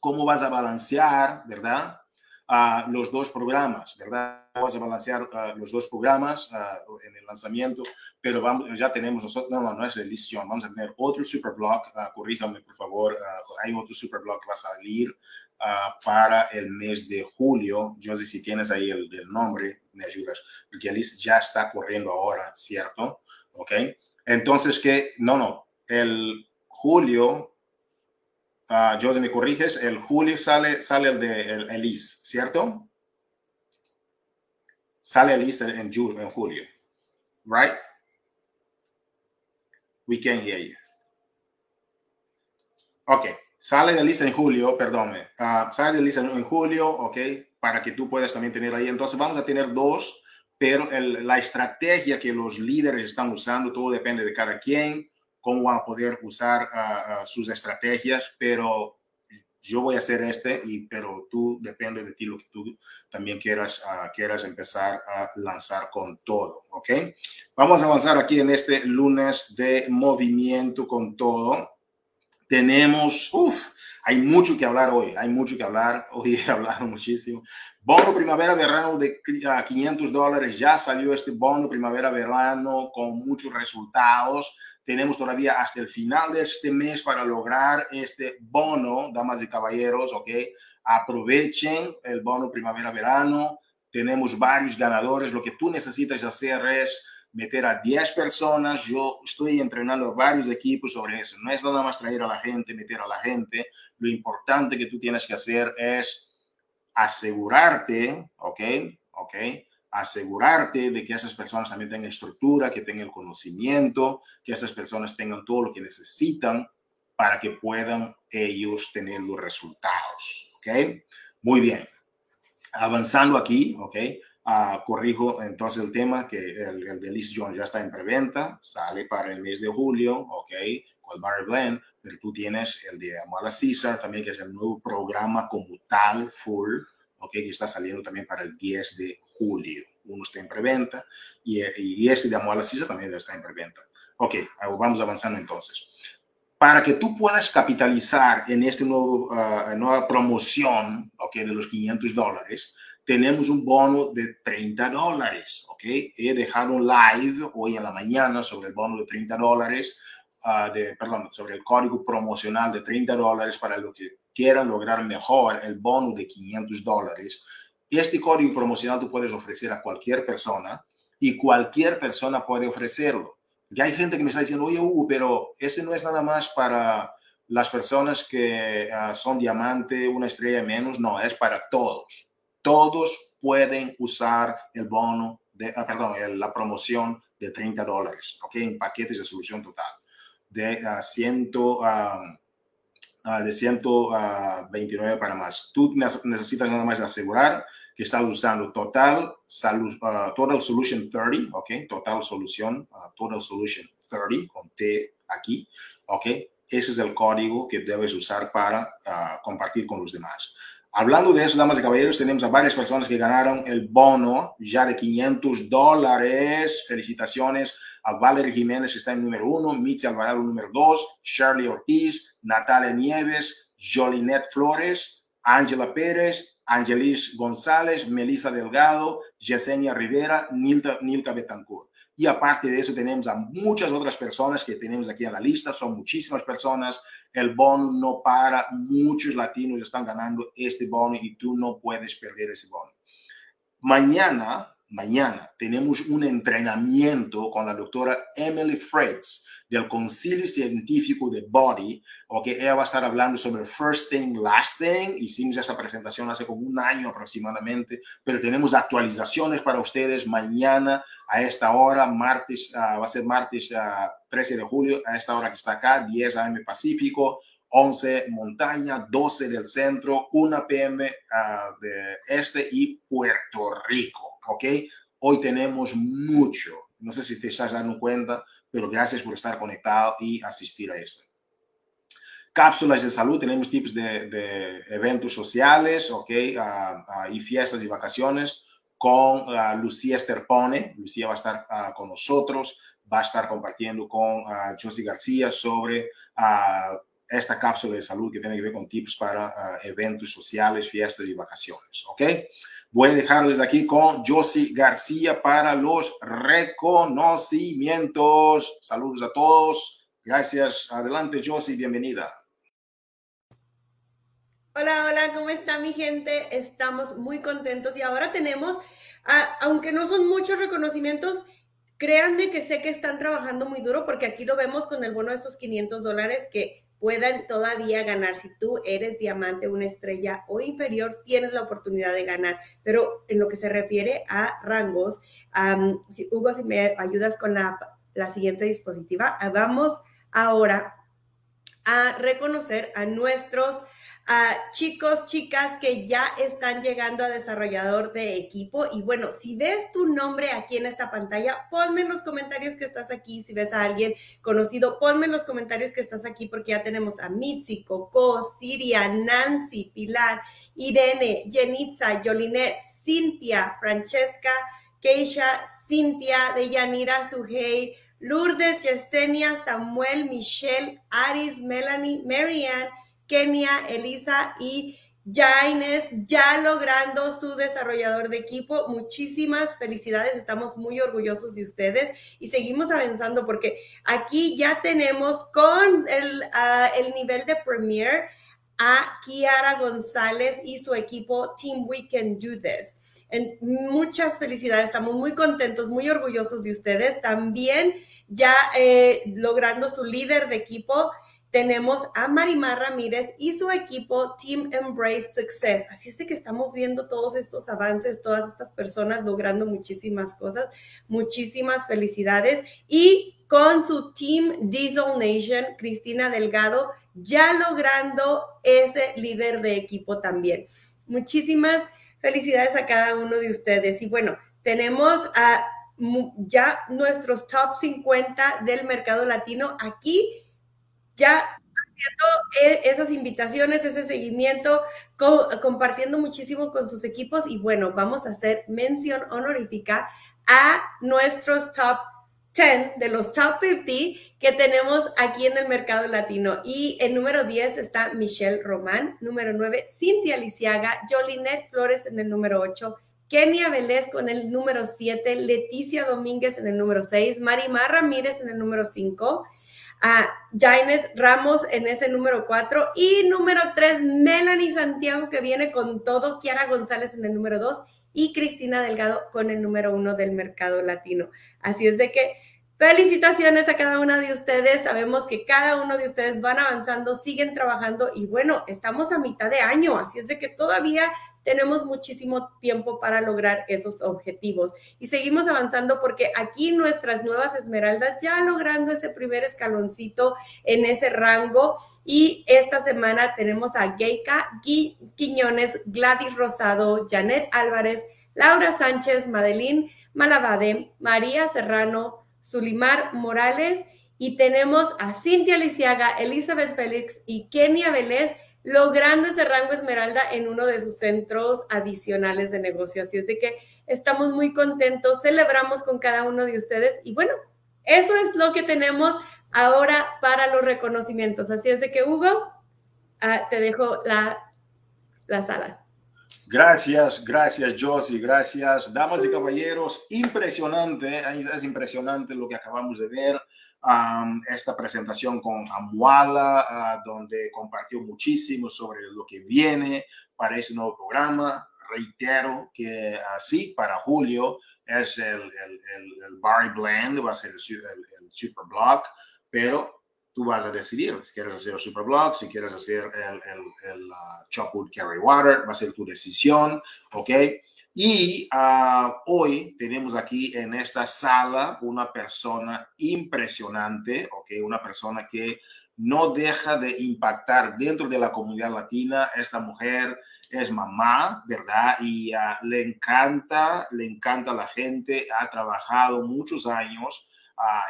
cómo vas a balancear, ¿verdad? A los dos programas, ¿verdad? Vamos a balancear los dos programas en el lanzamiento, pero vamos, ya tenemos nosotros, no, no, no es edición, vamos a tener otro superblog, uh, corríjame por favor, hay otro superblog que va a salir para el mes de julio. Yo sé si tienes ahí el, el nombre, me ayudas, porque Alice ya está corriendo ahora, ¿cierto? ¿Ok? Entonces, que, no, no, el julio uh, José, me corriges, el julio sale, sale el de el, Elise, ¿cierto? Sale Elise en, en julio, right? We can hear you. Ok, sale Elise en julio, perdón, uh, sale Elise en, en, julio, ok, para que tú puedas también tener ahí. Entonces vamos a tener dos, pero el, la estrategia que los líderes están usando, todo depende de cada quien cómo van a poder usar uh, sus estrategias, pero yo voy a hacer este, y, pero tú depende de ti lo que tú también quieras, uh, quieras empezar a lanzar con todo, ¿ok? Vamos a avanzar aquí en este lunes de movimiento con todo. Tenemos, uff, hay mucho que hablar hoy, hay mucho que hablar, hoy he hablado muchísimo. Bono primavera-verano de 500 dólares, ya salió este bono primavera-verano con muchos resultados tenemos todavía hasta el final de este mes para lograr este bono, damas y caballeros, ¿ok? Aprovechen el bono primavera-verano. Tenemos varios ganadores. Lo que tú necesitas hacer es meter a 10 personas. Yo estoy entrenando varios equipos sobre eso. No es nada más traer a la gente, meter a la gente. Lo importante que tú tienes que hacer es asegurarte, ¿ok? ¿Ok? Asegurarte de que esas personas también tengan estructura, que tengan el conocimiento, que esas personas tengan todo lo que necesitan para que puedan ellos tener los resultados. ¿Ok? Muy bien. Avanzando aquí, ¿ok? Uh, corrijo entonces el tema que el, el de Liz John ya está en preventa, sale para el mes de julio, ¿ok? Con Barry Blend, pero tú tienes el de Amala Caesar también, que es el nuevo programa como tal, full, ¿ok? Que está saliendo también para el 10 de julio. Uno está en preventa y, y ese de Amor a la Sisa también está en preventa. Ok, vamos avanzando entonces. Para que tú puedas capitalizar en esta uh, nueva promoción okay, de los 500 dólares, tenemos un bono de 30 dólares. Okay? He dejado un live hoy en la mañana sobre el bono de 30 dólares. ah, de, perdón, sobre el código promocional de 30 dólares para los que quieran lograr mejor el bono de 500 dólares. Este código promocional tú puedes ofrecer a cualquier persona y cualquier persona puede ofrecerlo. Ya hay gente que me está diciendo, oye, Hugo, pero ese no es nada más para las personas que ah, son diamante, una estrella menos, no, es para todos. Todos pueden usar el bono, de, ah, perdón, la promoción de 30 dólares, ¿ok? En paquetes de solución total de, uh, ciento, de 129 para más. Tú necesitas nada más asegurar que estás usando Total, Total Solution 30, ¿ok? Total Solución, Total Solution 30, con T aquí, ¿ok? Ese es el código que debes usar para compartir con los demás. Hablando de eso, damas y caballeros, tenemos a varias personas que ganaron el bono ya de 500 dólares. Felicitaciones a Valerie Jiménez, que está en número uno, Mitzi Alvarado, número dos, Shirley Ortiz, Natalia Nieves, Jolinette Flores, Ángela Pérez, Angelis González, Melissa Delgado, Yesenia Rivera, Nilka, Nilka Betancourt. Y aparte de eso, tenemos a muchas otras personas que tenemos aquí en la lista, son muchísimas personas. El bono no para, muchos latinos están ganando este bono y tú no puedes perder ese bono. Mañana mañana tenemos un entrenamiento con la doctora Emily Freites del Concilio Científico de Body, o que ella va a estar hablando sobre First Thing, Last Thing. Hicimos esta presentación hace como un año aproximadamente, pero tenemos actualizaciones para ustedes mañana a esta hora, martes, uh, va a ser martes uh, ah, 13 de julio, a esta hora que está acá, 10 a.m. Pacífico. 11 montaña, 12 del centro, 1 p.m. Uh, de este y Puerto Rico. ¿ok? Hoy tenemos mucho, no sé si te estás dando cuenta, pero gracias por estar conectado y asistir a esto. Cápsulas de salud, tenemos tips de, eventos sociales, ¿ok? y fiestas y vacaciones con Lucía Sterpone. Lucía va a estar con nosotros, va a estar compartiendo con Josie García sobre esta cápsula de salud que tiene que ver con tips para eventos sociales, fiestas y vacaciones, ¿ok? Voy a dejarles aquí con Josie García para los reconocimientos. Saludos a todos. Gracias. Adelante, Josie, bienvenida. Hola, hola, ¿cómo está mi gente? Estamos muy contentos y ahora tenemos, aunque no son muchos reconocimientos, créanme que sé que están trabajando muy duro porque aquí lo vemos con el bono de esos 500 dólares que puedan todavía ganar. Si tú eres diamante, una estrella o inferior, tienes la oportunidad de ganar. Pero en lo que se refiere a rangos, si, Hugo, si me ayudas con la, la siguiente dispositiva, vamos ahora a reconocer a nuestros a chicos, chicas que ya están llegando a desarrollador de equipo. Y bueno, si ves tu nombre aquí en esta pantalla, ponme en los comentarios que estás aquí. Si ves a alguien conocido, ponme en los comentarios que estás aquí porque ya tenemos a Mitzi, Coco, Siria, Nancy, Pilar, Irene, Jenitza, Jolinet, Cintia, Francesca, Keisha, Cintia, Deyanira, Sujei, Lourdes, Yesenia, Samuel, Michelle, Aris, Melanie, Marianne, Kenia, Elisa y Jaines ya logrando su desarrollador de equipo. Muchísimas felicidades, estamos muy orgullosos de ustedes y seguimos avanzando porque aquí ya tenemos con el, ah, el nivel de Premier a Kiara González y su equipo Team We Can Do This. En, muchas felicidades, estamos muy contentos, muy orgullosos de ustedes. También ya eh, logrando su líder de equipo tenemos a Marimar Ramírez y su equipo Team Embrace Success. Así es de que estamos viendo todos estos avances, todas estas personas logrando muchísimas cosas. Muchísimas felicidades. Y con su Team Diesel Nation, Cristina Delgado, ya logrando ese líder de equipo también. Muchísimas felicidades a cada uno de ustedes. Y bueno, tenemos a ya nuestros top 50 del mercado latino aquí ya haciendo e, esas invitaciones, ese seguimiento, compartiendo muchísimo con sus equipos y bueno, vamos a hacer mención honorífica a nuestros top 10 de los top 50 que tenemos aquí en el mercado latino. Y en número 10 está Michelle Román, número 9 Cintia Lisiaga, Jolinet Flores en el número 8, Kenia Vélez con el número 7, Leticia Domínguez en el número 6, Marimar Ramírez en el número 5, a Jaines Ramos en ese número 4 y número 3 Melanie Santiago que viene con todo, Kiara González en el número 2 y Cristina Delgado con el número 1 del mercado latino. Así es de que Felicitaciones a cada una de ustedes. Sabemos que cada uno de ustedes van avanzando, siguen trabajando y bueno, estamos a mitad de año, así es de que todavía tenemos muchísimo tiempo para lograr esos objetivos. Y seguimos avanzando porque aquí nuestras nuevas esmeraldas ya logrando ese primer escaloncito en ese rango. Y esta semana tenemos a Geika Quiñones, Gladys Rosado, Janet Álvarez, Laura Sánchez, Madeline Malabade, María Serrano, Sulimar Morales y tenemos a Cintia Lisiaga, Elizabeth Félix y Kenia Vélez logrando ese rango esmeralda en uno de sus centros adicionales de negocio. Así es de que estamos muy contentos, celebramos con cada uno de ustedes y bueno, eso es lo que tenemos ahora para los reconocimientos. Así es de que Hugo, ah, te dejo la, la sala. Gracias, gracias Josie, gracias. Damas y caballeros, impresionante, es impresionante lo que acabamos de ver. Esta presentación con Amuala, ah, donde compartió muchísimo sobre lo que viene para ese nuevo programa. Reitero que así ah, para julio es el, el, el, Barry Blend, va a ser el, el Super Block, pero tú vas a decidir si quieres hacer el Superblock, si quieres hacer el, el, el uh, Chocolate Carry Water, va a ser tu decisión, ¿ok? Y uh, hoy tenemos aquí en esta sala una persona impresionante, ¿ok? Una persona que no deja de impactar dentro de la comunidad latina. Esta mujer es mamá, ¿verdad? Y uh, le encanta, le encanta la gente, ha trabajado muchos años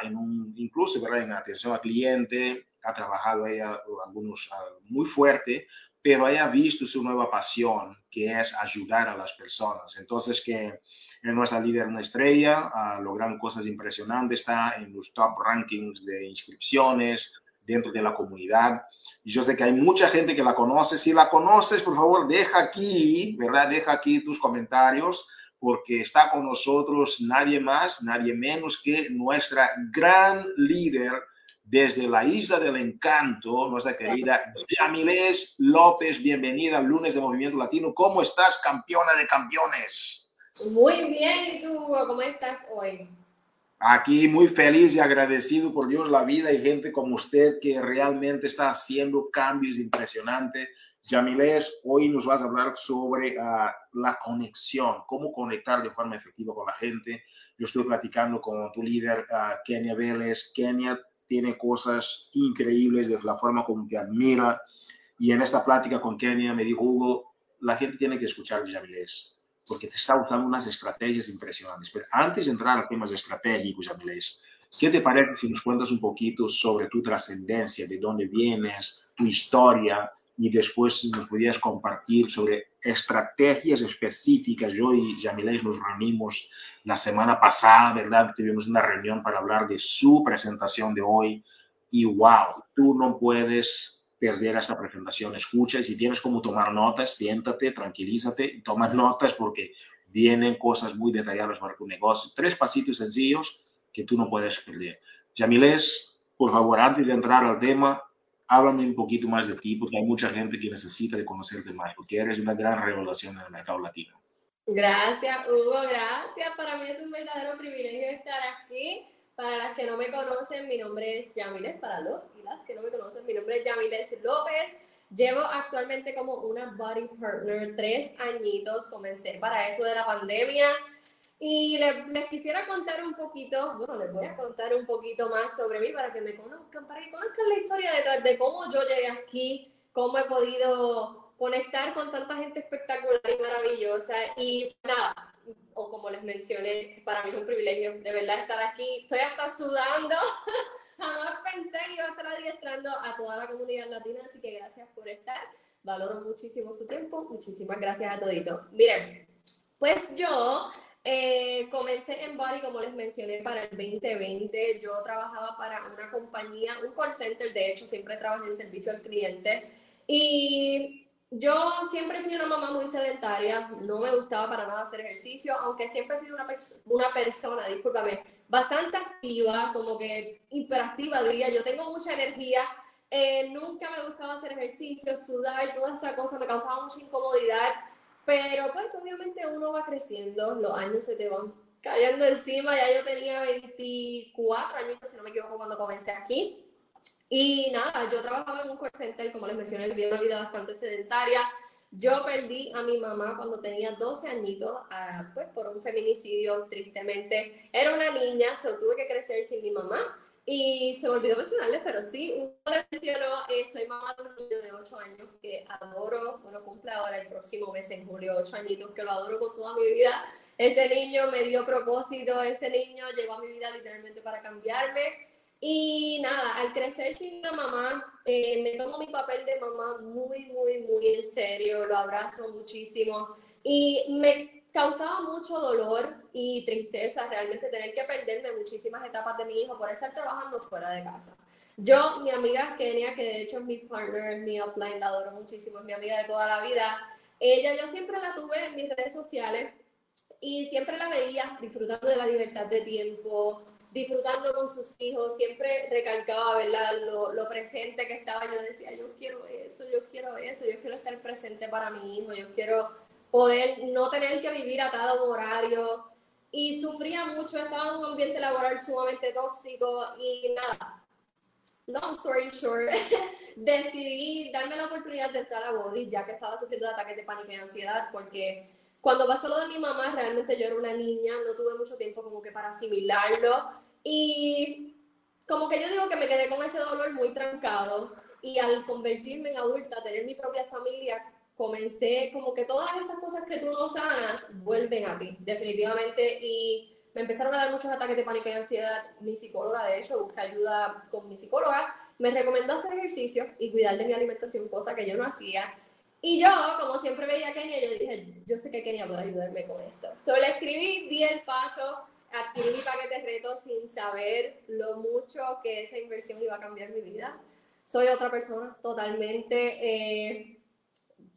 en un, incluso ¿verdad? en atención al cliente, ha trabajado ella algunos muy fuerte, pero haya visto su nueva pasión, que es ayudar a las personas. Entonces, que es nuestra líder, una estrella, logrando cosas impresionantes, está en los top rankings de inscripciones dentro de la comunidad. Yo sé que hay mucha gente que la conoce. Si la conoces, por favor, deja aquí, ¿verdad? Deja aquí tus comentarios porque está con nosotros nadie más, nadie menos que nuestra gran líder desde la Isla del Encanto, nuestra querida Yamilés López. Bienvenida al lunes de Movimiento Latino. ¿Cómo estás, campeona de campeones? Muy bien, ¿y tú cómo estás hoy? Aquí muy feliz y agradecido por Dios la vida y gente como usted que realmente está haciendo cambios impresionantes Yamilés, hoy nos vas a hablar sobre ah, la conexión, cómo conectar de forma efectiva con la gente. Yo estoy platicando con tu líder, uh, Kenia Vélez. Kenia tiene cosas increíbles de la forma como te admira. Y en esta plática con Kenia me dijo, Hugo, la gente tiene que escuchar a Yamilés, porque te está usando unas estrategias impresionantes. Pero antes de entrar a temas estratégicos, Yamilés, ¿qué te parece si nos cuentas un poquito sobre tu trascendencia, de dónde vienes, tu historia? Y después nos podías compartir sobre estrategias específicas. Yo y Yamilés nos reunimos la semana pasada, ¿verdad? Tuvimos una reunión para hablar de su presentación de hoy y wow, tú no puedes perder esta presentación. Escucha si tienes como tomar notas, siéntate, tranquilízate, toma notas porque vienen cosas muy detalladas para tu negocio. Tres pasitos sencillos que tú no puedes perder. Yamilés, por favor, antes de entrar al tema, háblame un poquito más de ti, porque hay mucha gente que necesita de conocerte más, porque eres una gran revelación en el mercado latino. Gracias, Hugo, gracias. Para mí es un verdadero privilegio estar aquí. Para las que no me conocen, mi nombre es Yamiles, para los y las que no me conocen, mi nombre es Yamiles López. Llevo actualmente como una body partner tres añitos, comencé para eso de la pandemia y les, quisiera contar un poquito, bueno, les voy a contar un poquito más sobre mí para que me conozcan, para que conozcan la historia detrás de cómo yo llegué aquí, cómo he podido conectar con tanta gente espectacular y maravillosa. Y nada, o como les mencioné, para mí es un privilegio de verdad estar aquí. Estoy hasta sudando. Jamás pensé que iba a estar adiestrando a toda la comunidad latina, así que gracias por estar. Valoro muchísimo su tiempo. Muchísimas gracias a todito. Miren, pues yo eh, comencé en Body, como les mencioné, para el 2020. Yo trabajaba para una compañía, un call center, de hecho, siempre trabajé en servicio al cliente. Y yo siempre fui una mamá muy sedentaria, no me gustaba para nada hacer ejercicio, aunque siempre he sido una, una persona, discúlpame, bastante activa, como que hiperactiva diría, yo tengo mucha energía, eh, nunca me gustaba hacer ejercicio, sudar, toda esa cosa me causaba mucha incomodidad, pero pues obviamente uno va creciendo, los años se te van cayendo encima, ya yo tenía 24 años, si no me equivoco, cuando comencé aquí. Y nada, yo trabajaba en un call center, como les mencioné, vivía una vida bastante sedentaria. Yo perdí a mi mamá cuando tenía 12 añitos, pues por un feminicidio, tristemente. Era una niña, se tuve que crecer sin mi mamá. Y se me olvidó mencionarles, pero sí, uno les mencionó, eh, soy mamá de un niño de 8 años que adoro, bueno, cumple ahora el próximo mes, en julio, 8 añitos, que lo adoro con toda mi vida. Ese niño me dio propósito, ese niño llegó a mi vida literalmente para cambiarme. Y nada, al crecer sin una mamá, eh, me tomo mi papel de mamá muy, muy, muy en serio, lo abrazo muchísimo. Y me causaba mucho dolor y tristeza realmente tener que perderme muchísimas etapas de mi hijo por estar trabajando fuera de casa. Yo, mi amiga Kenia, que de hecho es mi partner, mi offline, la adoro muchísimo, es mi amiga de toda la vida. Ella yo siempre la tuve en mis redes sociales y siempre la veía disfrutando de la libertad de tiempo, disfrutando con sus hijos, siempre recalcaba ¿verdad? Lo, lo, presente que estaba. Yo decía, yo quiero eso, yo quiero eso, yo quiero estar presente para mi hijo, yo quiero poder no tener que vivir atado a un horario. Y sufría mucho, estaba en un ambiente laboral sumamente tóxico y nada. Long story short, decidí darme la oportunidad de entrar a Body, ya que estaba sufriendo de ataques de pánico y ansiedad, porque cuando pasó lo de mi mamá, realmente yo era una niña, no tuve mucho tiempo como que para asimilarlo. Y como que yo digo que me quedé con ese dolor muy trancado. Y al convertirme en adulta, tener mi propia familia, comencé como que todas esas cosas que tú no sanas vuelven a ti, definitivamente. Y me empezaron a dar muchos ataques de pánico y ansiedad. Mi psicóloga, de hecho, busqué ayuda con mi psicóloga. Me recomendó hacer ejercicio y cuidar de mi alimentación, cosa que yo no hacía. Y yo, como siempre veía a Kenia, yo dije, yo sé que Kenia puede ayudarme con esto. Solo escribí, di el paso, adquirí mi paquete de reto sin saber lo mucho que esa inversión iba a cambiar mi vida. Soy otra persona totalmente. Eh,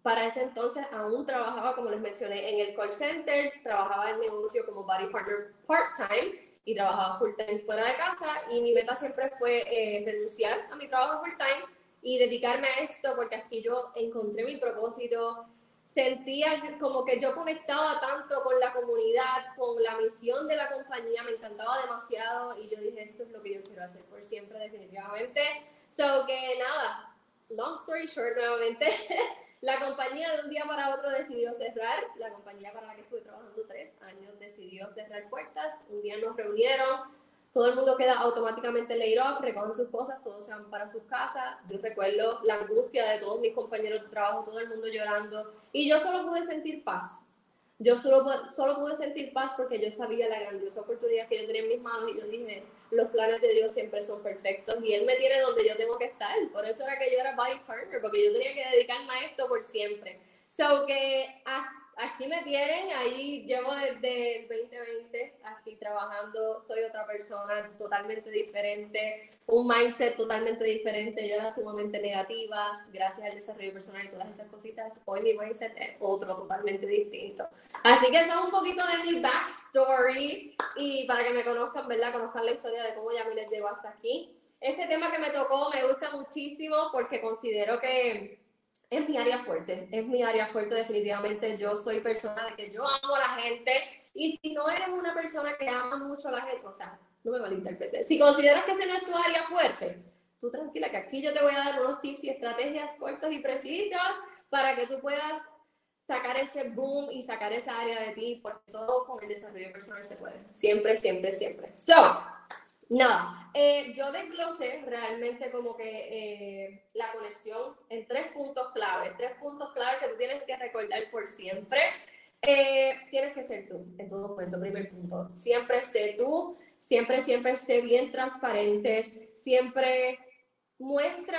para ese entonces aún trabajaba, como les mencioné, en el call center, trabajaba en negocio como body partner part-time y trabajaba full-time fuera de casa. Y mi meta siempre fue eh, renunciar a mi trabajo full-time y dedicarme a esto porque aquí yo encontré mi propósito, sentía como que yo conectaba tanto con la comunidad, con la misión de la compañía, me encantaba demasiado. Y yo dije, esto es lo que yo quiero hacer por siempre definitivamente. So que nada, long story short nuevamente, La compañía de un día para otro decidió cerrar, la compañía para la que estuve trabajando tres años decidió cerrar puertas, un día nos reunieron, todo el mundo queda automáticamente laid off, recogen sus cosas, todos se van para sus casas. Yo recuerdo la angustia de todos mis compañeros de trabajo, todo el mundo llorando, y yo solo pude sentir paz yo solo, solo pude sentir paz porque yo sabía la grandiosa oportunidad que yo tenía en mis manos y yo dije, los planes de Dios siempre son perfectos y Él me tiene donde yo tengo que estar. Por eso era que yo era body partner, porque yo tenía que dedicarme a esto por siempre. So que aquí me tienen, ahí llevo desde el 2020 aquí trabajando, soy otra persona totalmente diferente, un mindset totalmente diferente, yo era sumamente negativa, gracias al desarrollo personal y todas esas cositas, hoy mi mindset es otro totalmente distinto. Así que eso es un poquito de mi backstory y para que me conozcan, ¿verdad? Conozcan la historia de cómo ya me les llevo hasta aquí. Este tema que me tocó me gusta muchísimo porque considero que es mi área fuerte, es mi área fuerte definitivamente. Yo soy persona de que yo amo a la gente y si no eres una persona que ama mucho a la gente, o sea, no me malinterpretes, si consideras que ese no es tu área fuerte, tú tranquila que aquí yo te voy a dar unos tips y estrategias cortos y precisos para que tú puedas sacar ese boom y sacar esa área de ti, porque todo con el desarrollo personal se puede. Siempre, siempre, siempre. So, Nada, eh, yo desglosé realmente como que eh, la conexión en tres puntos clave, tres puntos clave que tú tienes que recordar por siempre. Eh, tienes que ser tú en todo momento, primer punto. Siempre sé tú, siempre, siempre sé bien transparente, siempre muestra,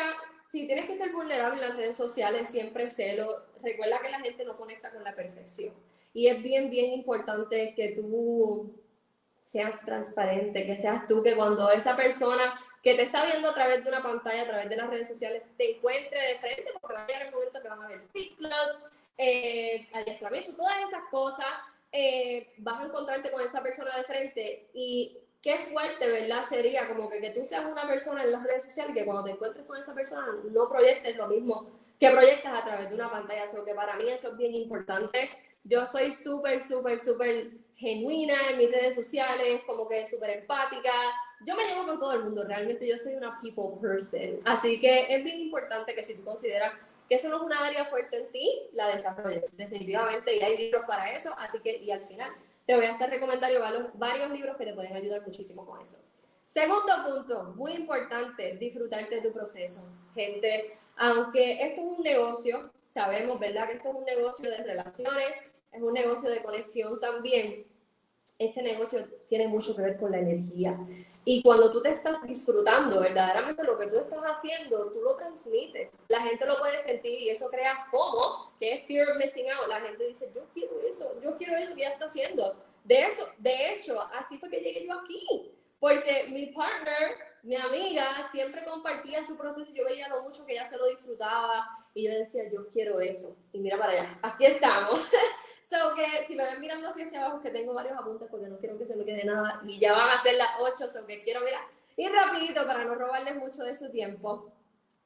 si tienes que ser vulnerable en las redes sociales, siempre sélo. Recuerda que la gente no conecta con la perfección. Y es bien, bien importante que tú seas transparente, que seas tú, que cuando esa persona que te está viendo a través de una pantalla, a través de las redes sociales, te encuentre de frente, porque va a llegar el momento que van a ver TikTok, eh, adiestramiento, todas esas cosas, eh, vas a encontrarte con esa persona de frente y qué fuerte, ¿verdad? Sería como que, que tú seas una persona en las redes sociales que cuando te encuentres con esa persona no proyectes lo mismo que proyectas a través de una pantalla. Eso que para mí eso es bien importante. Yo soy súper, súper, súper genuina en mis redes sociales, como que súper empática. Yo me llevo con todo el mundo, realmente yo soy una people person. Así que es bien importante que si tú consideras que eso no es una área fuerte en ti, la desarrolles definitivamente y hay libros para eso. Así que, y al final, te voy a estar recomendando varios libros que te pueden ayudar muchísimo con eso. Segundo punto, muy importante, disfrutarte de tu proceso. Gente, aunque esto es un negocio, sabemos, ¿verdad? Que esto es un negocio de relaciones, es un negocio de conexión también. Este negocio tiene mucho que ver con la energía. Y cuando tú te estás disfrutando verdaderamente lo que tú estás haciendo, tú lo transmites. La gente lo puede sentir y eso crea FOMO, que es Fear of Missing Out. La gente dice, yo quiero eso, yo quiero eso que ella está haciendo. De eso, de hecho, así fue que llegué yo aquí. Porque mi partner, mi amiga, siempre compartía su proceso. Yo veía lo mucho que ella se lo disfrutaba. Y yo decía, yo quiero eso. Y mira para allá, aquí estamos. So que si me ven mirando hacia, hacia abajo, que tengo varios apuntes porque no quiero que se me quede nada y ya van a ser las 8, so que quiero mirar ir rapidito para no robarles mucho de su tiempo.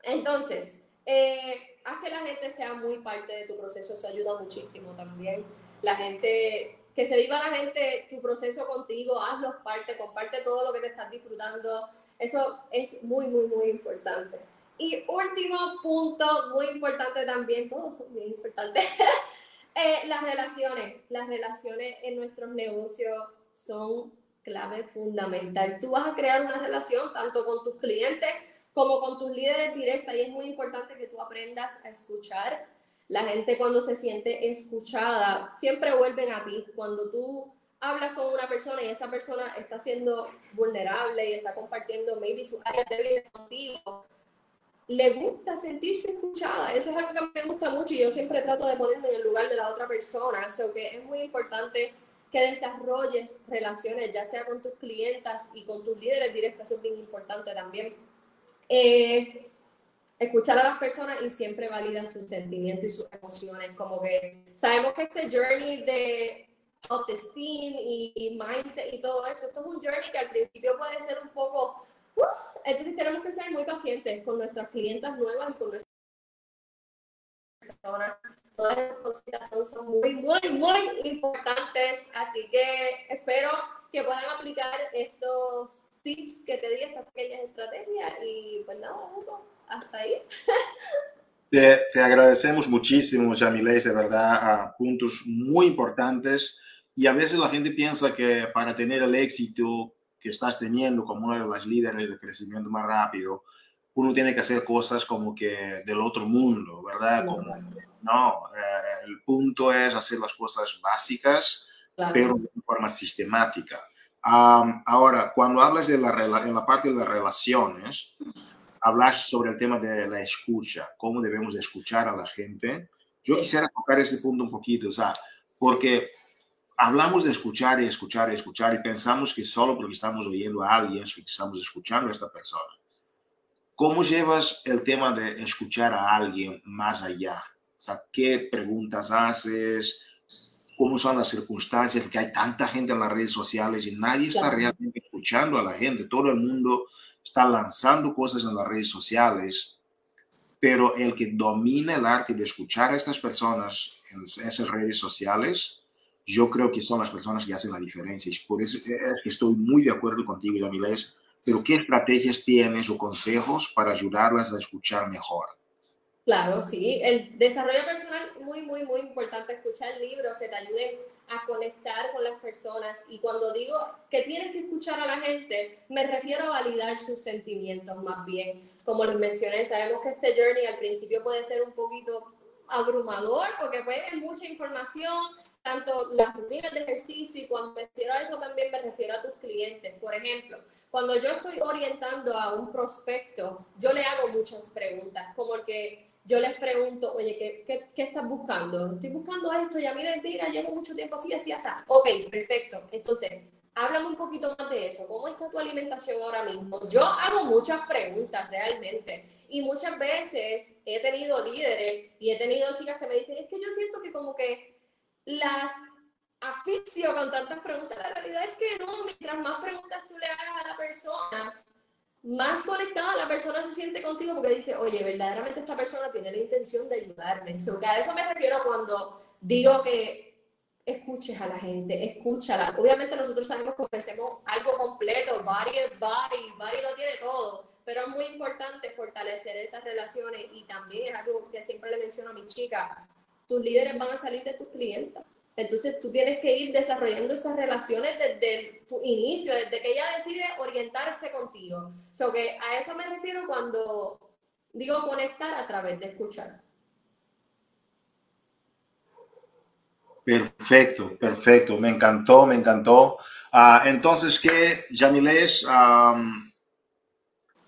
Entonces, eh, haz que la gente sea muy parte de tu proceso, eso ayuda muchísimo también. La gente, que se viva la gente tu proceso contigo, hazlos parte, comparte todo lo que te estás disfrutando. Eso es muy, muy, muy importante. Y último punto, muy importante también, todos son muy importantes. Eh, las relaciones, las relaciones en nuestros negocios son clave fundamental. Tú vas a crear una relación tanto con tus clientes como con tus líderes directas y es muy importante que tú aprendas a escuchar. La gente cuando se siente escuchada siempre vuelven a ti. Cuando tú hablas con una persona y esa persona está siendo vulnerable y está compartiendo maybe sus áreas débiles contigo, le gusta sentirse escuchada. Eso es algo que me gusta mucho y yo siempre trato de ponerme en el lugar de la otra persona. O que es muy importante que desarrolles relaciones, ya sea con tus clientas y con tus líderes directos, eso es bien importante también. Eh, escuchar a las personas y siempre validar sus sentimientos y sus emociones. Como que sabemos que este journey de autoestima y mindset y todo esto, esto es un journey que al principio puede ser un poco entonces tenemos que ser muy pacientes con nuestras clientas nuevas y con nuestras personas. Todas esas cositas son, muy, muy, muy importantes. Así que espero que puedan aplicar estos tips que te di, estas pequeñas estrategias. Y pues nada, hasta ahí. Te, te, agradecemos muchísimo, Jamiles, de verdad, puntos muy importantes. Y a veces la gente piensa que para tener el éxito que estás teniendo como una de las líderes de crecimiento más rápido, uno tiene que hacer cosas como que del otro mundo, ¿verdad? Como, no, eh, el punto es hacer las cosas básicas, pero de forma sistemática. ahora, cuando hablas de la, en la parte de las relaciones, hablas sobre el tema de la escucha, cómo debemos de escuchar a la gente. Yo quisiera tocar ese punto un poquito, o sea, porque hablamos de escuchar y escuchar y escuchar y pensamos que solo porque estamos oyendo a alguien que estamos escuchando a esta persona. ¿Cómo llevas el tema de escuchar a alguien más allá? O sea, ¿qué preguntas haces? ¿Cómo son las circunstancias? Porque hay tanta gente en las redes sociales y nadie está realmente escuchando a la gente. Todo el mundo está lanzando cosas en las redes sociales, pero el que domina el arte de escuchar a estas personas en esas redes sociales yo creo que son las personas que hacen la diferencia. Y por eso es que estoy muy de acuerdo contigo, Yamilés. Pero ¿qué estrategias tienes o consejos para ayudarlas a escuchar mejor? Claro, sí. El desarrollo personal, muy, muy, muy importante. Escuchar libros que te ayuden a conectar con las personas. Y cuando digo que tienes que escuchar a la gente, me refiero a validar sus sentimientos más bien. Como les mencioné, sabemos que este journey al principio puede ser un poquito abrumador porque puede es mucha información, tanto las rutinas de ejercicio y cuando me refiero a eso también me refiero a tus clientes. Por ejemplo, cuando yo estoy orientando a un prospecto, yo le hago muchas preguntas, como el que yo les pregunto, oye, ¿qué, qué, qué estás buscando? Estoy buscando esto, ya mira, mira, llevo mucho tiempo así, así, así. Ok, perfecto. Entonces, Háblame un poquito más de eso. ¿Cómo está tu alimentación ahora mismo? Yo hago muchas preguntas realmente y muchas veces he tenido líderes y he tenido chicas que me dicen, es que yo siento que como que las asfixio con tantas preguntas. La realidad es que no, mientras más preguntas tú le hagas a la persona, más conectada la persona se siente contigo porque dice, oye, verdaderamente esta persona tiene la intención de ayudarme. So, a eso me refiero cuando digo que escuches a la gente, escúchala. Obviamente nosotros sabemos que ofrecemos algo completo, Body es Body, Body lo tiene todo, pero es muy importante fortalecer esas relaciones y también es algo que siempre le menciono a mis chicas, tus líderes van a salir de tus clientes. Entonces tú tienes que ir desarrollando esas relaciones desde tu inicio, desde que ella decide orientarse contigo. So que a eso me refiero cuando digo conectar a través de escuchar. Perfecto, perfecto. Me encantó, me encantó. Uh, entonces, ¿qué, Yamiles? Um,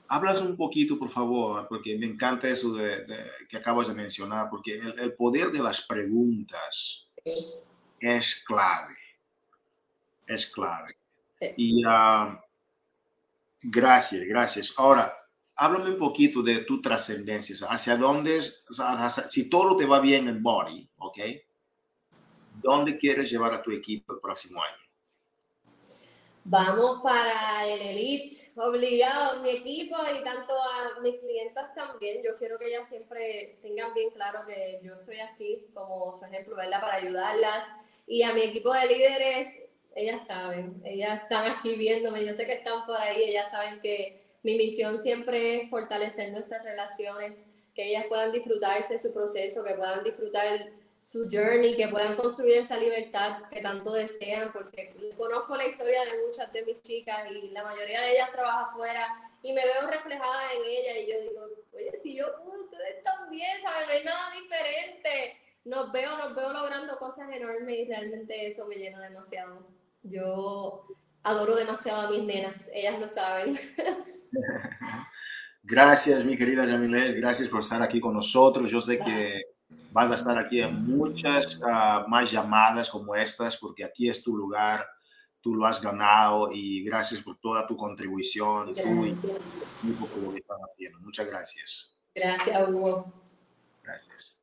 hablas un poquito, por favor, porque me encanta eso de, de, que acabas de mencionar, porque el, el poder de las preguntas es clave. Es clave. Y uh, gracias, gracias. Ahora, háblame un poquito de tu trascendencia, hacia dónde, si todo te va bien en body, ¿ok? ¿Dónde quieres llevar a tu equipo el próximo año? Vamos para el Elite, obligado, mi equipo y tanto a mis clientes también. Yo quiero que ellas siempre tengan bien claro que yo estoy aquí como su ejemplo, ¿verdad? Para ayudarlas. Y a mi equipo de líderes, ellas saben, ellas están aquí viéndome, yo sé que están por ahí, ellas saben que mi misión siempre es fortalecer nuestras relaciones, que ellas puedan disfrutarse su proceso, que puedan disfrutar su journey, que puedan construir esa libertad que tanto desean, porque conozco la historia de muchas de mis chicas y la mayoría de ellas trabaja afuera y me veo reflejada en ella y yo digo, oye, si yo puedo, ustedes también, ¿saben? No hay nada diferente. Nos veo, nos veo logrando cosas enormes y realmente eso me llena demasiado. Yo adoro demasiado a mis nenas, ellas lo saben. Gracias, mi querida Yamile, gracias por estar aquí con nosotros. Yo sé que vas a estar aquí en muchas uh, más llamadas como estas, porque aquí es tu lugar, tú lo has ganado y gracias por toda tu contribución, tú y por lo que están haciendo. Muchas gracias. Gracias, Hugo. Gracias.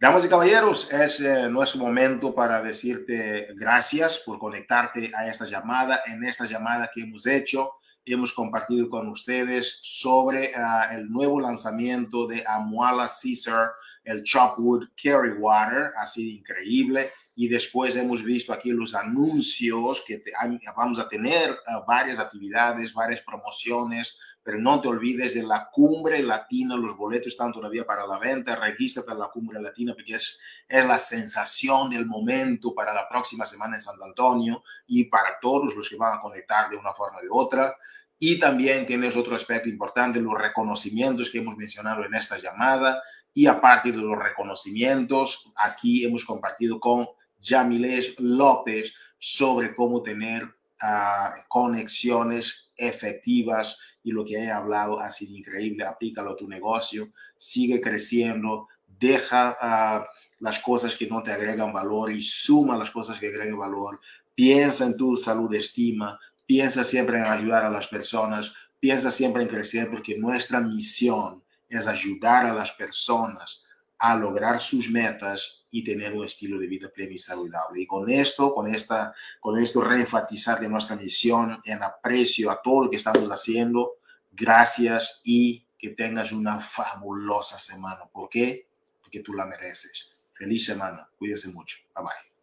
Damas y caballeros, es eh, nuestro momento para decirte gracias por conectarte a esta llamada. En esta llamada que hemos hecho, hemos compartido con ustedes sobre uh, el nuevo lanzamiento de Amuala Caesar el Chopwood Carry Water, sido increíble. Y después hemos visto aquí los anuncios que te, vamos a tener uh, varias actividades, varias promociones, pero no te olvides de la cumbre latina, los boletos están todavía para la venta, regístrate en la cumbre latina porque es, es la sensación del momento para la próxima semana en Santo Antonio y para todos los que van a conectar de una forma de otra. Y también tienes otro aspecto importante, los reconocimientos que hemos mencionado en esta llamada y aparte de los reconocimientos, aquí hemos compartido con Yamiles López sobre cómo tener uh, conexiones efectivas y lo que he hablado ha sido increíble. Aplícalo a tu negocio, sigue creciendo, deja uh, las cosas que no te agregan valor y suma las cosas que agregan valor. Piensa en tu salud estima, piensa siempre en ayudar a las personas, piensa siempre en crecer porque nuestra misión es ayudar a las personas a lograr sus metas y tener un estilo de vida pleno y saludable. Y con esto, con, esta, con esto reenfatizar de nuestra misión en aprecio a todo lo que estamos haciendo. Gracias y que tengas una fabulosa semana. ¿Por qué? Porque tú la mereces. Feliz semana. Cuídense mucho. Bye bye.